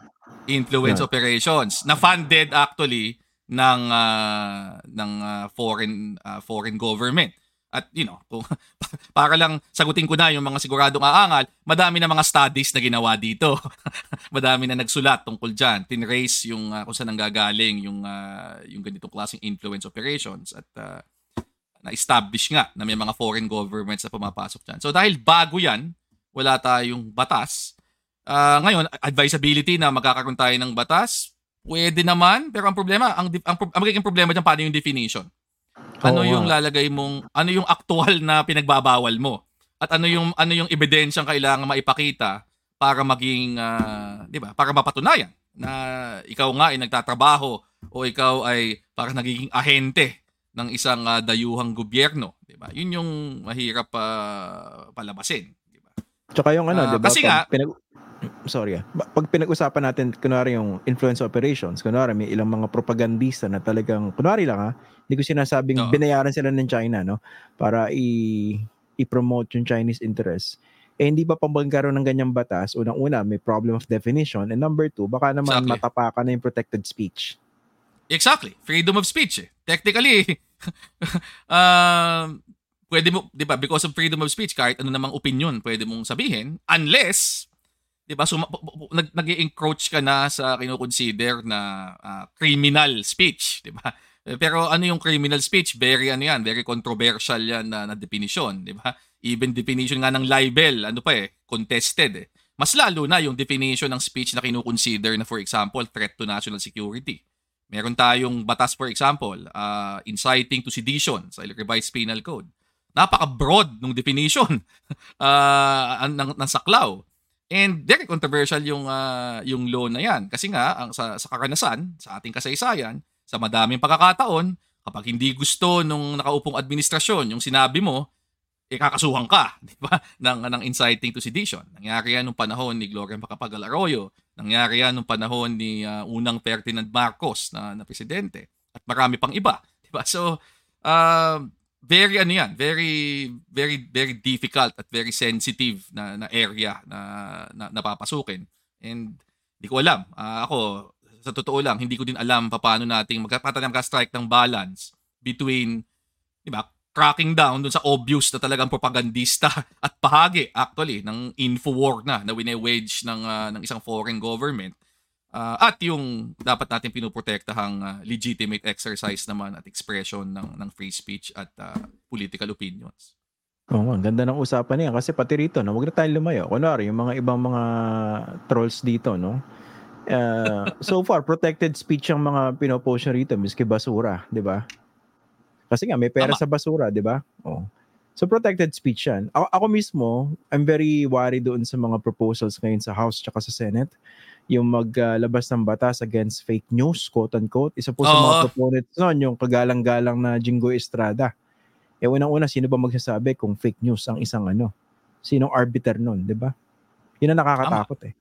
Speaker 2: Influence yeah. operations na funded actually ng uh, ng uh, foreign uh, foreign government. At you know, kung, para lang sagutin ko na yung mga siguradong aangal, madami na mga studies na ginawa dito. madami na nagsulat tungkol diyan, tinrace yung uh, kung saan nanggagaling yung uh, yung ganitong klaseng influence operations at uh, na-establish nga na may mga foreign governments na pumapasok diyan. So dahil bago 'yan, wala tayong batas. Uh, ngayon, advisability na magkakaroon tayo ng batas, pwede naman, pero ang problema, ang, ang, ang magiging problema diyan paano yung definition. Ano Oo, yung lalagay mong ano yung aktual na pinagbabawal mo? At ano yung ano yung ebidensyang kailangan maipakita para maging uh, 'di ba? Para mapatunayan na ikaw nga ay nagtatrabaho o ikaw ay para nagiging ahente ng isang uh, dayuhang gobyerno, 'di ba? Yun yung mahirap uh, palabasin, 'di ba?
Speaker 1: Tsaka yung ano, uh, 'di ba?
Speaker 2: Kasi nga pinag
Speaker 1: sorry ah. Pag pinag-usapan natin kunwari yung influence operations, kunwari may ilang mga propagandista na talagang kunwari lang ah, hindi ko sinasabing no. binayaran sila ng China no para i i-promote yung Chinese interest. Eh hindi ba pambagkaroon ng ganyang batas? Unang-una, may problem of definition. And number two, baka naman exactly. matapakan na yung protected speech.
Speaker 2: Exactly. Freedom of speech eh. Technically, uh, pwede mo, di ba, because of freedom of speech, kahit ano namang opinion pwede mong sabihin, unless 'di ba? So nag nag-encroach ka na sa kino-consider na uh, criminal speech, 'di ba? Pero ano yung criminal speech? Very ano 'yan, very controversial 'yan na, na definition, 'di ba? Even definition nga ng libel, ano pa eh, contested eh. Mas lalo na yung definition ng speech na kino-consider na for example, threat to national security. Meron tayong batas for example, uh, inciting to sedition sa revised penal code. Napaka-broad ng definition uh, ng, ng saklaw. And very controversial yung uh, yung law na 'yan kasi nga ang sa, sa karanasan sa ating kasaysayan sa madaming pagkakataon kapag hindi gusto nung nakaupong administrasyon yung sinabi mo eh kakasuhan ka, di ba? ng ng inciting to sedition. Nangyari yan nung panahon ni Gloria Macapagal Arroyo, nangyari yan nung panahon ni uh, unang Ferdinand Marcos na, na presidente at marami pang iba, di ba? So uh, very ano yan, very very very difficult at very sensitive na, na area na, na napapasukin. And hindi ko alam. Uh, ako sa totoo lang, hindi ko din alam paano nating magpapatanam ka strike ng balance between 'di ba, cracking down dun sa obvious na talagang propagandista at bahagi actually ng info war na na wine-wage ng uh, ng isang foreign government Uh, at yung dapat natin pinoprotektahang uh, legitimate exercise naman at expression ng ng free speech at uh, political opinions.
Speaker 1: Oo, oh, ang ganda ng usapan niya kasi pati rito, no, wag na tayong lumayo. Kunwari, yung mga ibang mga trolls dito, no? Uh, so far, protected speech ang mga pinopost niya rito, miski basura, di ba? Kasi nga, may pera Tama. sa basura, di ba? Oh. So protected speech yan. Ako, ako mismo, I'm very worried doon sa mga proposals ngayon sa House tsaka sa Senate yung maglabas uh, ng batas against fake news, quote-unquote. Isa po sa mga proponents noon, yung kagalang-galang na Jingo Estrada. Eh, unang-una, sino ba magsasabi kung fake news ang isang ano? Sinong arbiter noon, di ba? Yun ang nakakatakot Tama. eh.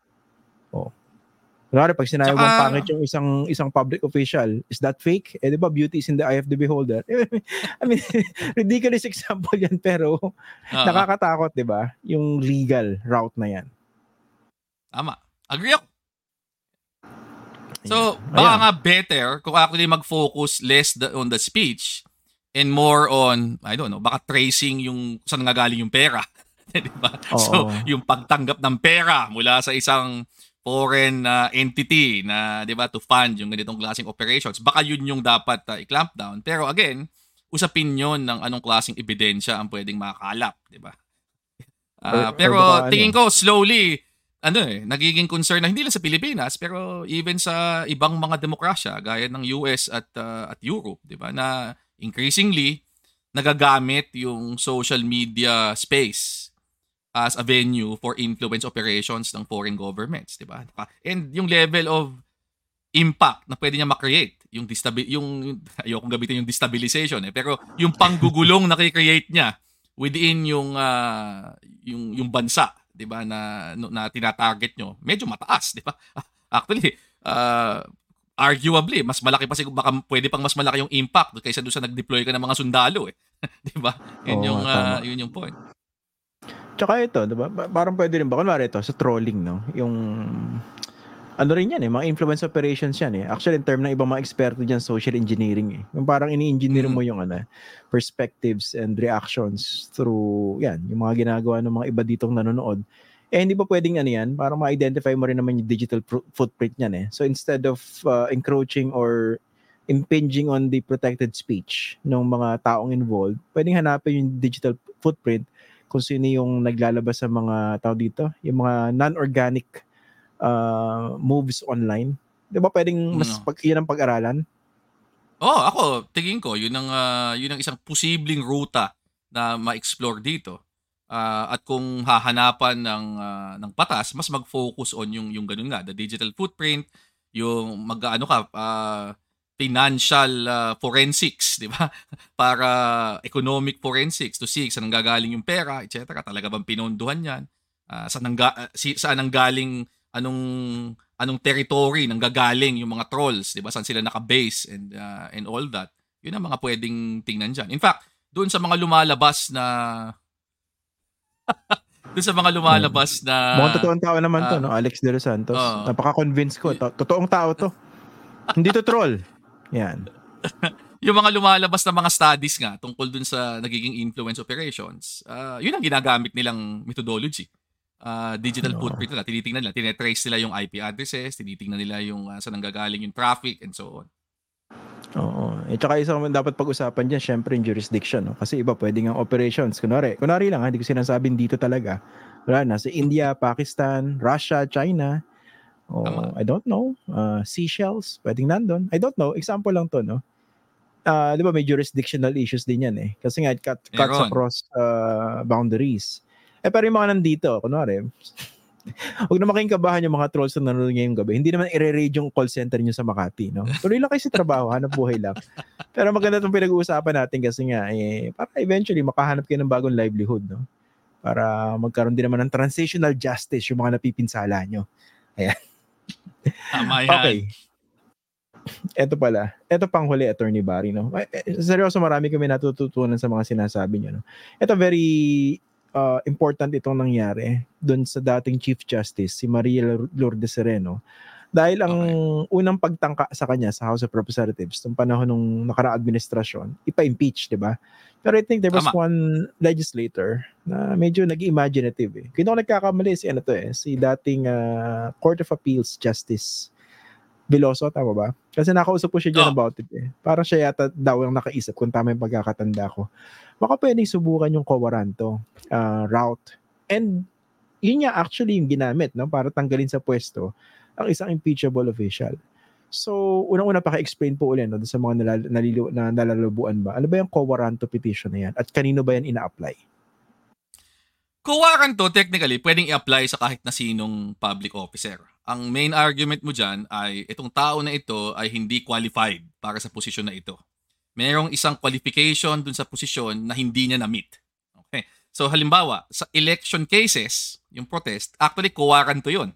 Speaker 1: Oh. Kunwari, pag sinabi Tsaka, mong pangit yung isang isang public official, is that fake? Eh, di ba, beauty is in the eye of the beholder. I mean, ridiculous example yan, pero uh-huh. nakakatakot, di ba? Yung legal route na yan.
Speaker 2: Tama. Agree ako. So, baka Ayan. nga better kung actually mag-focus less the, on the speech and more on, I don't know, baka tracing yung saan nga galing yung pera. di ba? So, yung pagtanggap ng pera mula sa isang foreign uh, entity na, di ba, to fund yung ganitong klaseng operations. Baka yun yung dapat uh, i-clamp down. Pero again, usapin yun ng anong klaseng ebidensya ang pwedeng makakalap, di ba? Uh, pero tingin ko slowly ano eh, nagiging concern na hindi lang sa Pilipinas pero even sa ibang mga demokrasya gaya ng US at uh, at Europe, 'di ba? Na increasingly nagagamit yung social media space as a venue for influence operations ng foreign governments, 'di ba? And yung level of impact na pwede niya ma-create, yung distabi yung ayoko gamitin yung destabilization eh, pero yung panggugulong na create niya within yung uh, yung yung bansa 'di ba na na tinatarget nyo, medyo mataas, 'di ba? Actually, uh, arguably mas malaki pa siguro baka pwede pang mas malaki yung impact kaysa doon sa nag-deploy ka ng mga sundalo eh. 'Di ba? Yun oh, yung uh, yun yung point.
Speaker 1: Tsaka ito, 'di ba? Parang pwede rin ba kunwari ito sa trolling, no? Yung ano rin yan eh, mga influence operations yan eh. Actually, in term ng ibang mga eksperto dyan, social engineering eh. Yung parang ini-engineer mo yung ano, perspectives and reactions through, yan, yung mga ginagawa ng mga iba ditong nanonood. Eh, hindi pa pwedeng ano yan, para ma-identify mo rin naman yung digital pr- footprint niyan eh. So, instead of uh, encroaching or impinging on the protected speech ng mga taong involved, pwedeng hanapin yung digital footprint kung sino yung naglalabas sa mga tao dito, yung mga non-organic uh, moves online? Di ba pwedeng mas no. pag, yun ang pag-aralan?
Speaker 2: Oh, ako, tingin ko, yun ang, uh, yun ang isang posibleng ruta na ma-explore dito. Uh, at kung hahanapan ng uh, ng patas, mas mag-focus on yung yung ganun nga, the digital footprint, yung mag-ano ka uh, financial uh, forensics, di ba? Para economic forensics to see saan gagaling yung pera, etc. Talaga bang pinondohan 'yan? Uh, saan nang uh, si, saan ang galing anong anong territory nang gagaling yung mga trolls, 'di ba? Saan sila naka-base and uh, and all that. 'Yun ang mga pwedeng tingnan diyan. In fact, doon sa mga lumalabas na doon sa mga lumalabas na
Speaker 1: Mukhang totoong tao naman uh, to, no? Alex De Los Santos. Uh, Napaka-convince ko. To- totoong tao to. Hindi to troll. Yan.
Speaker 2: yung mga lumalabas na mga studies nga tungkol dun sa nagiging influence operations, uh, yun ang ginagamit nilang methodology uh, digital no. footprint nila. Tinitingnan nila, tinetrace nila yung IP addresses, tinitingnan nila yung uh, saan nanggagaling yung traffic and so on.
Speaker 1: Oo. Eh, tsaka isa dapat pag-usapan dyan, syempre yung jurisdiction. No? Kasi iba, pwedeng ang operations. Kunwari, kunwari lang, hindi ko sinasabing dito talaga. Wala na. Sa India, Pakistan, Russia, China. Oh, I don't know. Uh, Seychelles, pwedeng nandun. I don't know. Example lang to, no? Uh, di ba may jurisdictional issues din yan eh. Kasi nga, it cut, cuts across uh, boundaries. Eh, pero yung mga nandito, kunwari, huwag na making kabahan yung mga trolls na nanonood ngayong gabi. Hindi naman i-raid yung call center nyo sa Makati, no? Tuloy lang kayo sa trabaho, hanap buhay lang. Pero maganda itong pinag-uusapan natin kasi nga, eh, para eventually makahanap kayo ng bagong livelihood, no? Para magkaroon din naman ng transitional justice yung mga napipinsala nyo. Ayan.
Speaker 2: Tama yan. Okay.
Speaker 1: Ito pala. Ito pang huli, Attorney Barry, no? Eh, seryoso, marami kami natututunan sa mga sinasabi nyo, no? Ito very uh, important itong nangyari doon sa dating Chief Justice, si Maria Lourdes Sereno. Dahil ang okay. unang pagtangka sa kanya sa House of Representatives nung panahon ng nakaraang administrasyon, ipa-impeach, di ba? Pero I think there was Tama. one legislator na medyo nag-imaginative eh. Ako nagkakamali si ano to eh, si dating uh, Court of Appeals Justice Veloso, tama ba? Kasi nakausap ko siya dyan oh. about it eh. Parang siya yata daw ang nakaisip kung tama yung pagkakatanda ko. Baka pwedeng subukan yung Cowaranto uh, route. And yun nga actually yung ginamit no, para tanggalin sa pwesto ang isang impeachable official. So, unang-una paka-explain po ulit no, sa mga nalal, nalilo, na nalalabuan ba. Ano ba yung Cowaranto petition na yan? At kanino ba yan ina-apply?
Speaker 2: Cowaranto, technically, pwedeng i-apply sa kahit na sinong public officer ang main argument mo dyan ay itong tao na ito ay hindi qualified para sa posisyon na ito. Merong isang qualification dun sa posisyon na hindi niya na-meet. Okay. So halimbawa, sa election cases, yung protest, actually kuwaran to yun.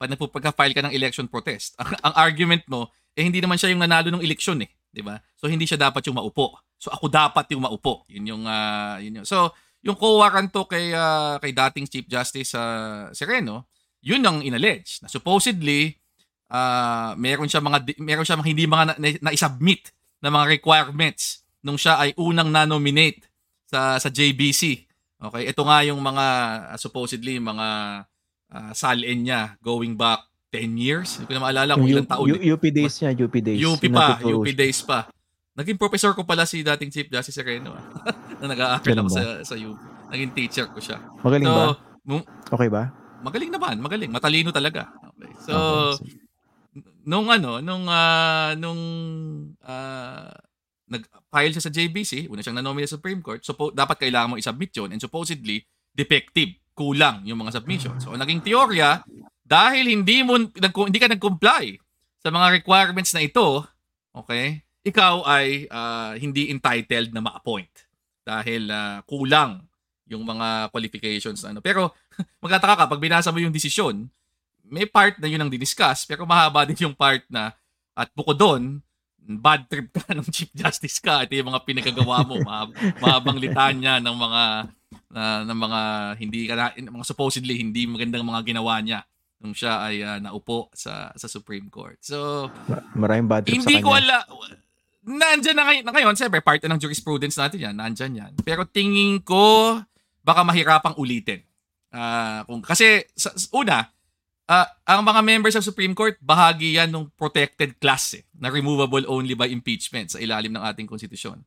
Speaker 2: Pag nagpapagka-file ka ng election protest, ang, ang argument mo, eh hindi naman siya yung nanalo ng eleksyon eh. Di ba? So hindi siya dapat yung maupo. So ako dapat yung maupo. Yun yung, uh, yun yung. So yung kuwaran to kay, uh, kay dating Chief Justice uh, Sereno, yun ang inallege na supposedly uh, meron siya mga meron siya mga hindi mga na, na, submit na mga requirements nung siya ay unang na-nominate sa sa JBC. Okay, ito nga yung mga supposedly mga uh, salin niya going back 10 years. Hindi ko na maalala kung ilang taon.
Speaker 1: U, UP days niya, UP days.
Speaker 2: UP pa, UP days pa. Naging professor ko pala si dating Chief Justice Sereno na nag-aaral ako sa, sa UP. Naging teacher ko siya.
Speaker 1: Magaling so, ba? okay ba?
Speaker 2: Magaling naman, magaling. Matalino talaga. Okay. So, okay. nung ano, nung, uh, nung uh, nag-file siya sa JBC, una siyang na-nominate sa Supreme Court, so dapat kailangan mo i-submit yun and supposedly defective, kulang yung mga submission. So, naging teorya, dahil hindi mo hindi ka nag-comply sa mga requirements na ito, okay? Ikaw ay uh, hindi entitled na ma-appoint dahil uh, kulang yung mga qualifications ano. Pero magtataka ka pag binasa mo yung desisyon, may part na yun ang diniscuss pero mahaba din yung part na at buko doon bad trip ka ng Chief Justice ka. Ito yung mga pinagagawa mo. mahabang litanya ng mga uh, ng mga hindi mga supposedly hindi magandang mga ginawa niya nung siya ay uh, naupo sa sa Supreme Court. So,
Speaker 1: maraming bad trip
Speaker 2: hindi ko alam nandiyan na ngayon, na ngayon, siyempre, part ng jurisprudence natin yan, nandiyan yan. Pero tingin ko, baka mahirapang ulitin. Uh, kung, kasi, sa, una, uh, ang mga members ng Supreme Court, bahagi yan ng protected class eh, na removable only by impeachment sa ilalim ng ating konstitusyon.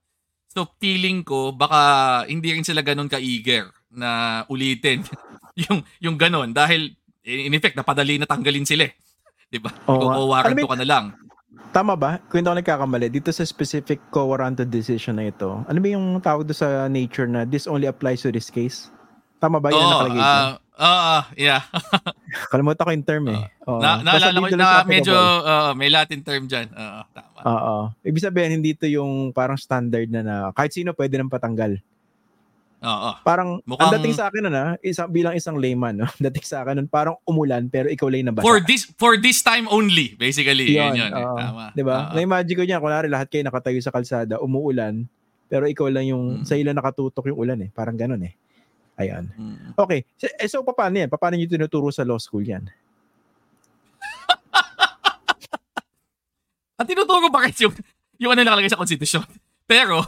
Speaker 2: So, feeling ko, baka hindi rin sila ganun ka-eager na ulitin yung, yung ganun. Dahil, in effect, napadali na tanggalin sila eh. Diba? Oh, Kung warrant ka na lang.
Speaker 1: Tama ba? Kung hindi ako nagkakamali, dito sa specific co-warranted decision na ito, ano ba yung tawag doon sa nature na this only applies to this case? Tama ba? Yan oh, nakalagay
Speaker 2: uh, Oo, uh, yeah.
Speaker 1: Kalimutan ko yung term eh.
Speaker 2: Uh, na, naalala ko na medyo uh, may Latin term dyan. Uh, tama.
Speaker 1: Oo. Ibig sabihin, hindi ito yung parang standard na na kahit sino pwede nang patanggal.
Speaker 2: Oo.
Speaker 1: Parang Mukhang... ang dating sa akin na, isang bilang isang layman, no. dating sa akin nun, parang umulan pero ikaw lang nabasa.
Speaker 2: For this for this time only, basically. Yun, yun, yun uh, Tama.
Speaker 1: 'Di ba? Na-imagine ko niya, kunwari lahat kayo nakatayo sa kalsada, umuulan, pero ikaw lang yung mm. sa ilan nakatutok yung ulan eh. Parang ganoon eh. Ayan. Mm. Okay. So, eh, so paano yan? Paano niyo tinuturo sa law school yan?
Speaker 2: At tinuturo ba kasi yung, yung ano nakalagay sa konstitusyon? Pero,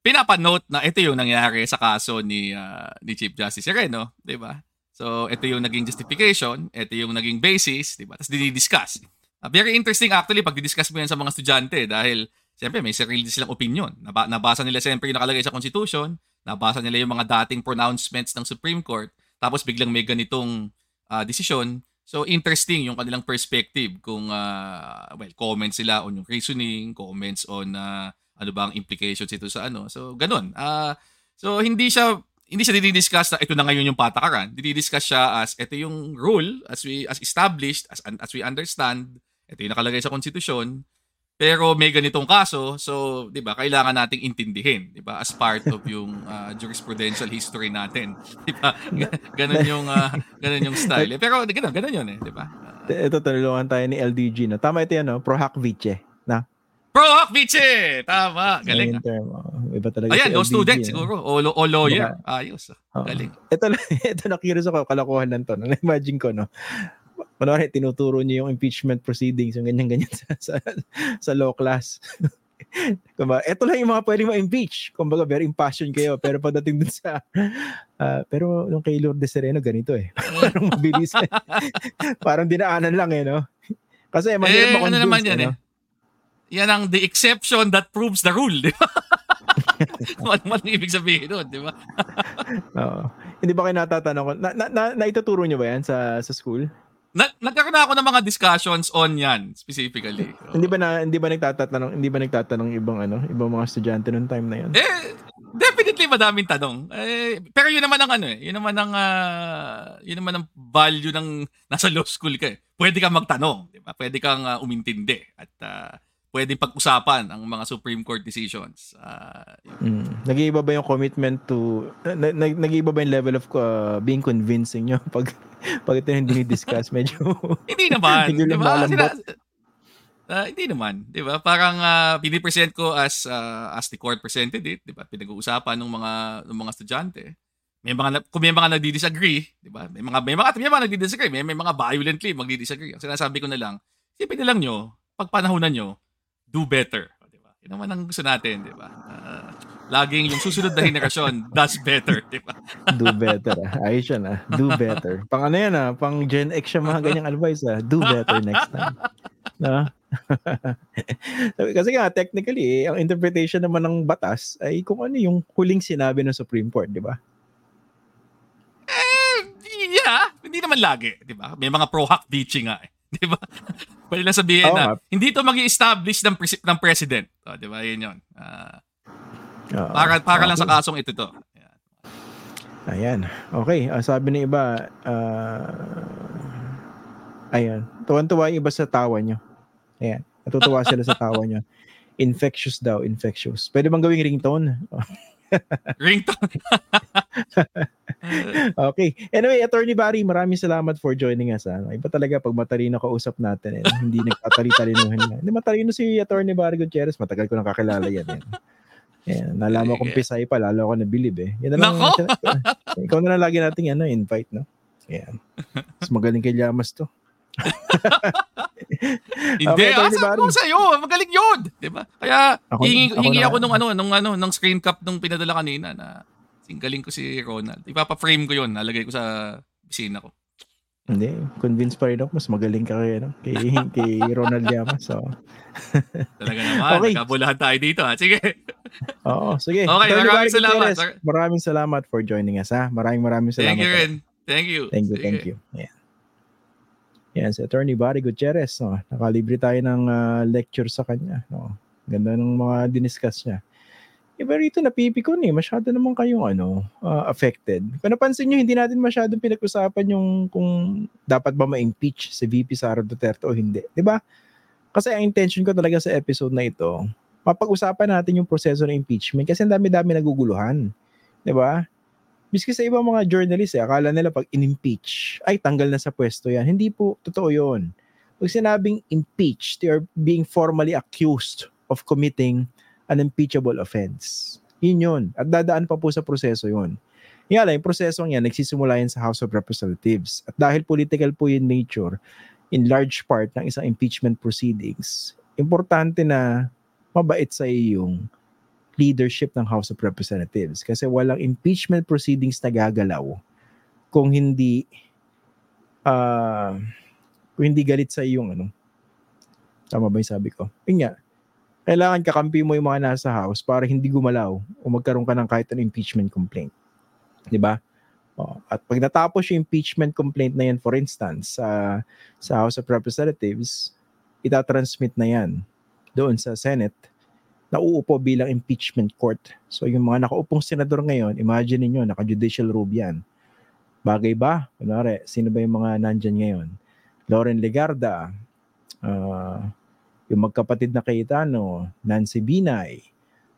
Speaker 2: pinapanote na ito yung nangyari sa kaso ni uh, ni Chief Justice Sereno, 'di ba? So ito yung naging justification, ito yung naging basis, 'di ba? Tapos didi-discuss. Uh, very interesting actually pag di-discuss mo yan sa mga estudyante dahil siyempre may sarili silang opinion. Nab- nabasa nila siyempre yung nakalagay sa Constitution, nabasa nila yung mga dating pronouncements ng Supreme Court, tapos biglang may ganitong uh, desisyon. So interesting yung kanilang perspective kung uh, well, comments sila on yung reasoning, comments on uh, ano ba ang implications ito sa ano. So, ganun. Uh, so, hindi siya hindi siya didiscuss na ito na ngayon yung patakaran. Didiscuss siya as ito yung rule as we as established as as we understand. Ito yung nakalagay sa konstitusyon. Pero may ganitong kaso, so 'di ba, kailangan nating intindihin, 'di ba, as part of yung uh, jurisprudential history natin. 'Di ba? Ganun yung uh, ganun yung style. Eh, pero ganun, ganun 'yun eh, 'di ba?
Speaker 1: Uh, ito tulungan tayo ni LDG no. Tama ito 'yan no, pro hac vice, na.
Speaker 2: Pro Hawk Vice! Tama, galing.
Speaker 1: Ayun, term, oh. Iba talaga
Speaker 2: Ayan, si no student no? siguro. O, o lawyer. Baka, Ayos. Oh. Galing.
Speaker 1: Ito, ito na-curious ako, kalokohan lang to. Na-imagine ko, no? Kunwari, tinuturo niyo yung impeachment proceedings, yung ganyan-ganyan sa, sa, sa law class. Kumbaga, ito lang yung mga pwedeng ma-impeach. Kumbaga, very impassioned kayo. Pero pagdating dun sa... Uh, pero yung kay Lourdes Sereno, ganito eh. Parang mabilis. eh. Parang dinaanan lang eh, no? Kasi mahirap
Speaker 2: eh, ano naman yan eh. Yan ang the exception that proves the rule, di ba? Kung ano man ibig sabihin doon, di ba?
Speaker 1: Oo. Hindi ba kayo natatanong ko? Na, na, na, naituturo nyo ba yan sa, sa school?
Speaker 2: Na, nagkaroon ako ng mga discussions on yan specifically.
Speaker 1: So, hindi ba na hindi ba nagtatanong hindi ba nagtatanong ibang ano, ibang mga estudyante noong time na yan?
Speaker 2: Eh definitely madaming tanong. Eh, pero yun naman ang ano eh, yun naman ang uh, yun naman ang value ng nasa law school ka eh. Pwede kang magtanong, di ba? Pwede kang uh, umintindi at uh, pwedeng pag-usapan ang mga Supreme Court decisions. Uh,
Speaker 1: mm. Nag-iiba ba yung commitment to na, na, nag-iiba ba yung level of uh, being convincing nyo pag pag ito hindi ni-discuss medyo
Speaker 2: hindi naman di ba? Sina, uh, hindi naman di ba? Parang uh, pinipresent ko as uh, as the court presented it di ba? Pinag-uusapan ng mga ng mga estudyante. May mga kung may mga nagdi-disagree di ba? May mga may mga may mga nagdi-disagree may, may mga violently magdi-disagree. Ang sinasabi ko na lang isipin na lang nyo pag panahonan nyo do better. Di ba? Yun naman ang gusto natin, di ba? Uh, laging yung susunod na henerasyon does better, di ba?
Speaker 1: do better. Ah. Ayos yan ah. Do better. Pang ano yan ah. Pang Gen X yung mga ganyang advice ah. Do better next time. No? Kasi nga, technically, eh, ang interpretation naman ng batas ay kung ano yung huling sinabi ng Supreme Court, di ba?
Speaker 2: Eh, yeah. Hindi naman lagi, di ba? May mga pro-hack beaching nga eh. Di ba? Pwede lang sabihin oh, na, hindi to magi establish ng, pres- ng president. Oh, di ba? Yun yun. Uh, uh, para para okay. lang sa kasong ito to.
Speaker 1: Ayan. Ayan. Okay. Uh, sabi ng iba, uh, ayan. Tuwan-tuwa yung iba sa tawa nyo. Ayan. Natutuwa sila sa tawa nyo. Infectious daw, infectious. Pwede bang gawing ringtone?
Speaker 2: ringtone?
Speaker 1: okay. Anyway, Attorney Barry, maraming salamat for joining us. Ha. Iba talaga pag matalino kausap natin. Eh. Hindi nagtatali-talinuhan na. Hindi matalino si Attorney Barry Gutierrez. Matagal ko nang kakilala yan. Eh. Yeah, nalaman kong Pisay pa, lalo ako nabilib eh. Yan na lang, ikaw na lang lagi nating ano, invite, no? Ayan. Mas magaling kay Llamas to.
Speaker 2: Hindi,
Speaker 1: Okay,
Speaker 2: asa
Speaker 1: Barry.
Speaker 2: ko sa iyo, magaling 'yun, 'di ba? Kaya
Speaker 1: Ako-
Speaker 2: hingi,
Speaker 1: ako
Speaker 2: hingi ako nung ano, nung ano, nung screen cap nung pinadala kanina na singgaling ko si Ronald. Ipapa-frame ko 'yon, nalagay ko sa bisina ko.
Speaker 1: Hindi, convinced pa rin ako. Mas magaling ka kay, ano, kay, kay Ronald Llamas. So,
Speaker 2: Talaga naman,
Speaker 1: Okay.
Speaker 2: nagkabulahan tayo dito ha. Sige.
Speaker 1: oo, sige.
Speaker 2: Okay,
Speaker 1: Tony
Speaker 2: maraming salamat.
Speaker 1: Maraming salamat for joining us, ha? Maraming maraming salamat.
Speaker 2: Thank you. Ren. Thank you.
Speaker 1: Thank you,
Speaker 2: Sige.
Speaker 1: thank you. Yeah. Yan, si Attorney Barry Gutierrez. No? Nakalibre tayo ng ah, lecture sa kanya. No? Ganda ng mga diniscuss niya. Iba rito napipikon eh. Masyado naman kayong ano, ah, affected. Kung napansin nyo, hindi natin masyadong pinag-usapan yung kung dapat ba ma-impeach si VP Sara Duterte o hindi. Di ba? Kasi ang intention ko talaga sa episode na ito, mapag-usapan natin yung proseso ng impeachment kasi ang dami-dami naguguluhan. Ba? Miski sa ibang mga journalist, eh, akala nila pag in-impeach, ay tanggal na sa pwesto yan. Hindi po, totoo yon. Pag sinabing impeach, they are being formally accused of committing an impeachable offense. Yun yun. At dadaan pa po sa proseso yun. Nga lang, yung prosesong yan, nagsisimula yan sa House of Representatives. At dahil political po yung nature, in large part ng isang impeachment proceedings, importante na mabait sa iyong leadership ng House of Representatives. Kasi walang impeachment proceedings na gagalaw kung hindi ah kung hindi galit sa iyong ano. Tama ba yung sabi ko? Yun nga. Kailangan kakampi mo yung mga nasa house para hindi gumalaw o magkaroon ka ng kahit anong impeachment complaint. Di ba? Oh, at pag natapos yung impeachment complaint na yan for instance sa sa House of Representatives itatransmit na yan doon sa Senate na uupo bilang impeachment court. So yung mga nakaupong senador ngayon, imagine niyo naka-judicial robe yan. Bagay ba? Kunwari, sino ba yung mga nandyan ngayon? Lauren Legarda, ah, yung magkapatid na Cayetano, Nancy Binay,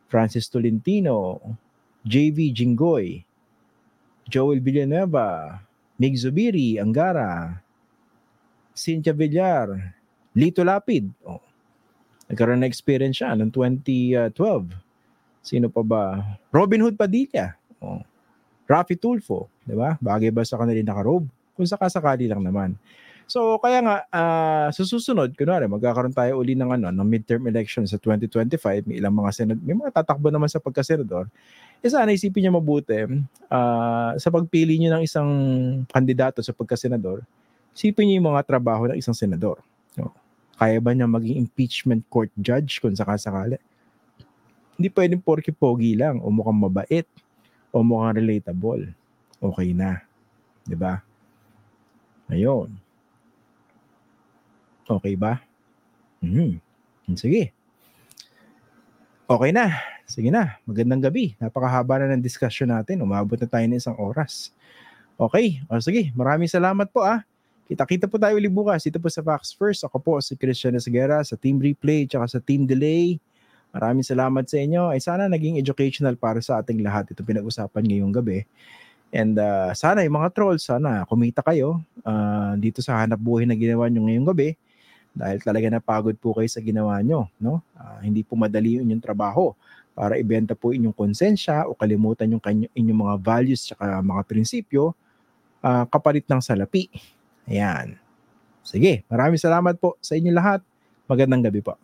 Speaker 1: Francis Tolentino, JV Jinggoy, Joel Villanueva, Mig Zubiri, Angara, Cynthia Villar, Lito Lapid. Oh, Nagkaroon na experience siya noong 2012. Sino pa ba? Robin Hood Padilla. Oh. Rafi Tulfo. Di ba? Bagay ba sa kanila nakarobe? Kung sakasakali lang naman. So, kaya nga, ah, sa susunod, kunwari, magkakaroon tayo uli ng, ano, ng midterm election sa 2025. May ilang mga senad, may mga tatakbo naman sa pagkasenador. Eh sana isipin niyo mabuti, ah, sa pagpili niyo ng isang kandidato sa pagkasenador, isipin niyo yung mga trabaho ng isang senador. No? Kaya ba niya maging impeachment court judge kung sakasakali? Hindi pwedeng porky pogi lang o mukhang mabait o mukhang relatable. Okay na. 'Di ba? Ayun. Okay ba? Mhm. Sige. Okay na. Sige na. Magandang gabi. Napakahaba na ng discussion natin. Umabot na tayo ng isang oras. Okay. O sige. Maraming salamat po ah. Kita-kita po tayo ulit bukas dito po sa Facts First. Ako po si Christian Esguera sa Team Replay at sa Team Delay. Maraming salamat sa inyo. Ay sana naging educational para sa ating lahat ito pinag-usapan ngayong gabi. And uh, sana yung mga trolls, sana kumita kayo uh, dito sa hanap buhay na ginawa nyo ngayong gabi dahil talaga napagod po kayo sa ginawa nyo. No? Uh, hindi po madali yun yung trabaho para ibenta po inyong konsensya o kalimutan yung kanyo, inyong mga values at mga prinsipyo uh, kapalit ng salapi. Ayan. Sige, maraming salamat po sa inyo lahat. Magandang gabi po.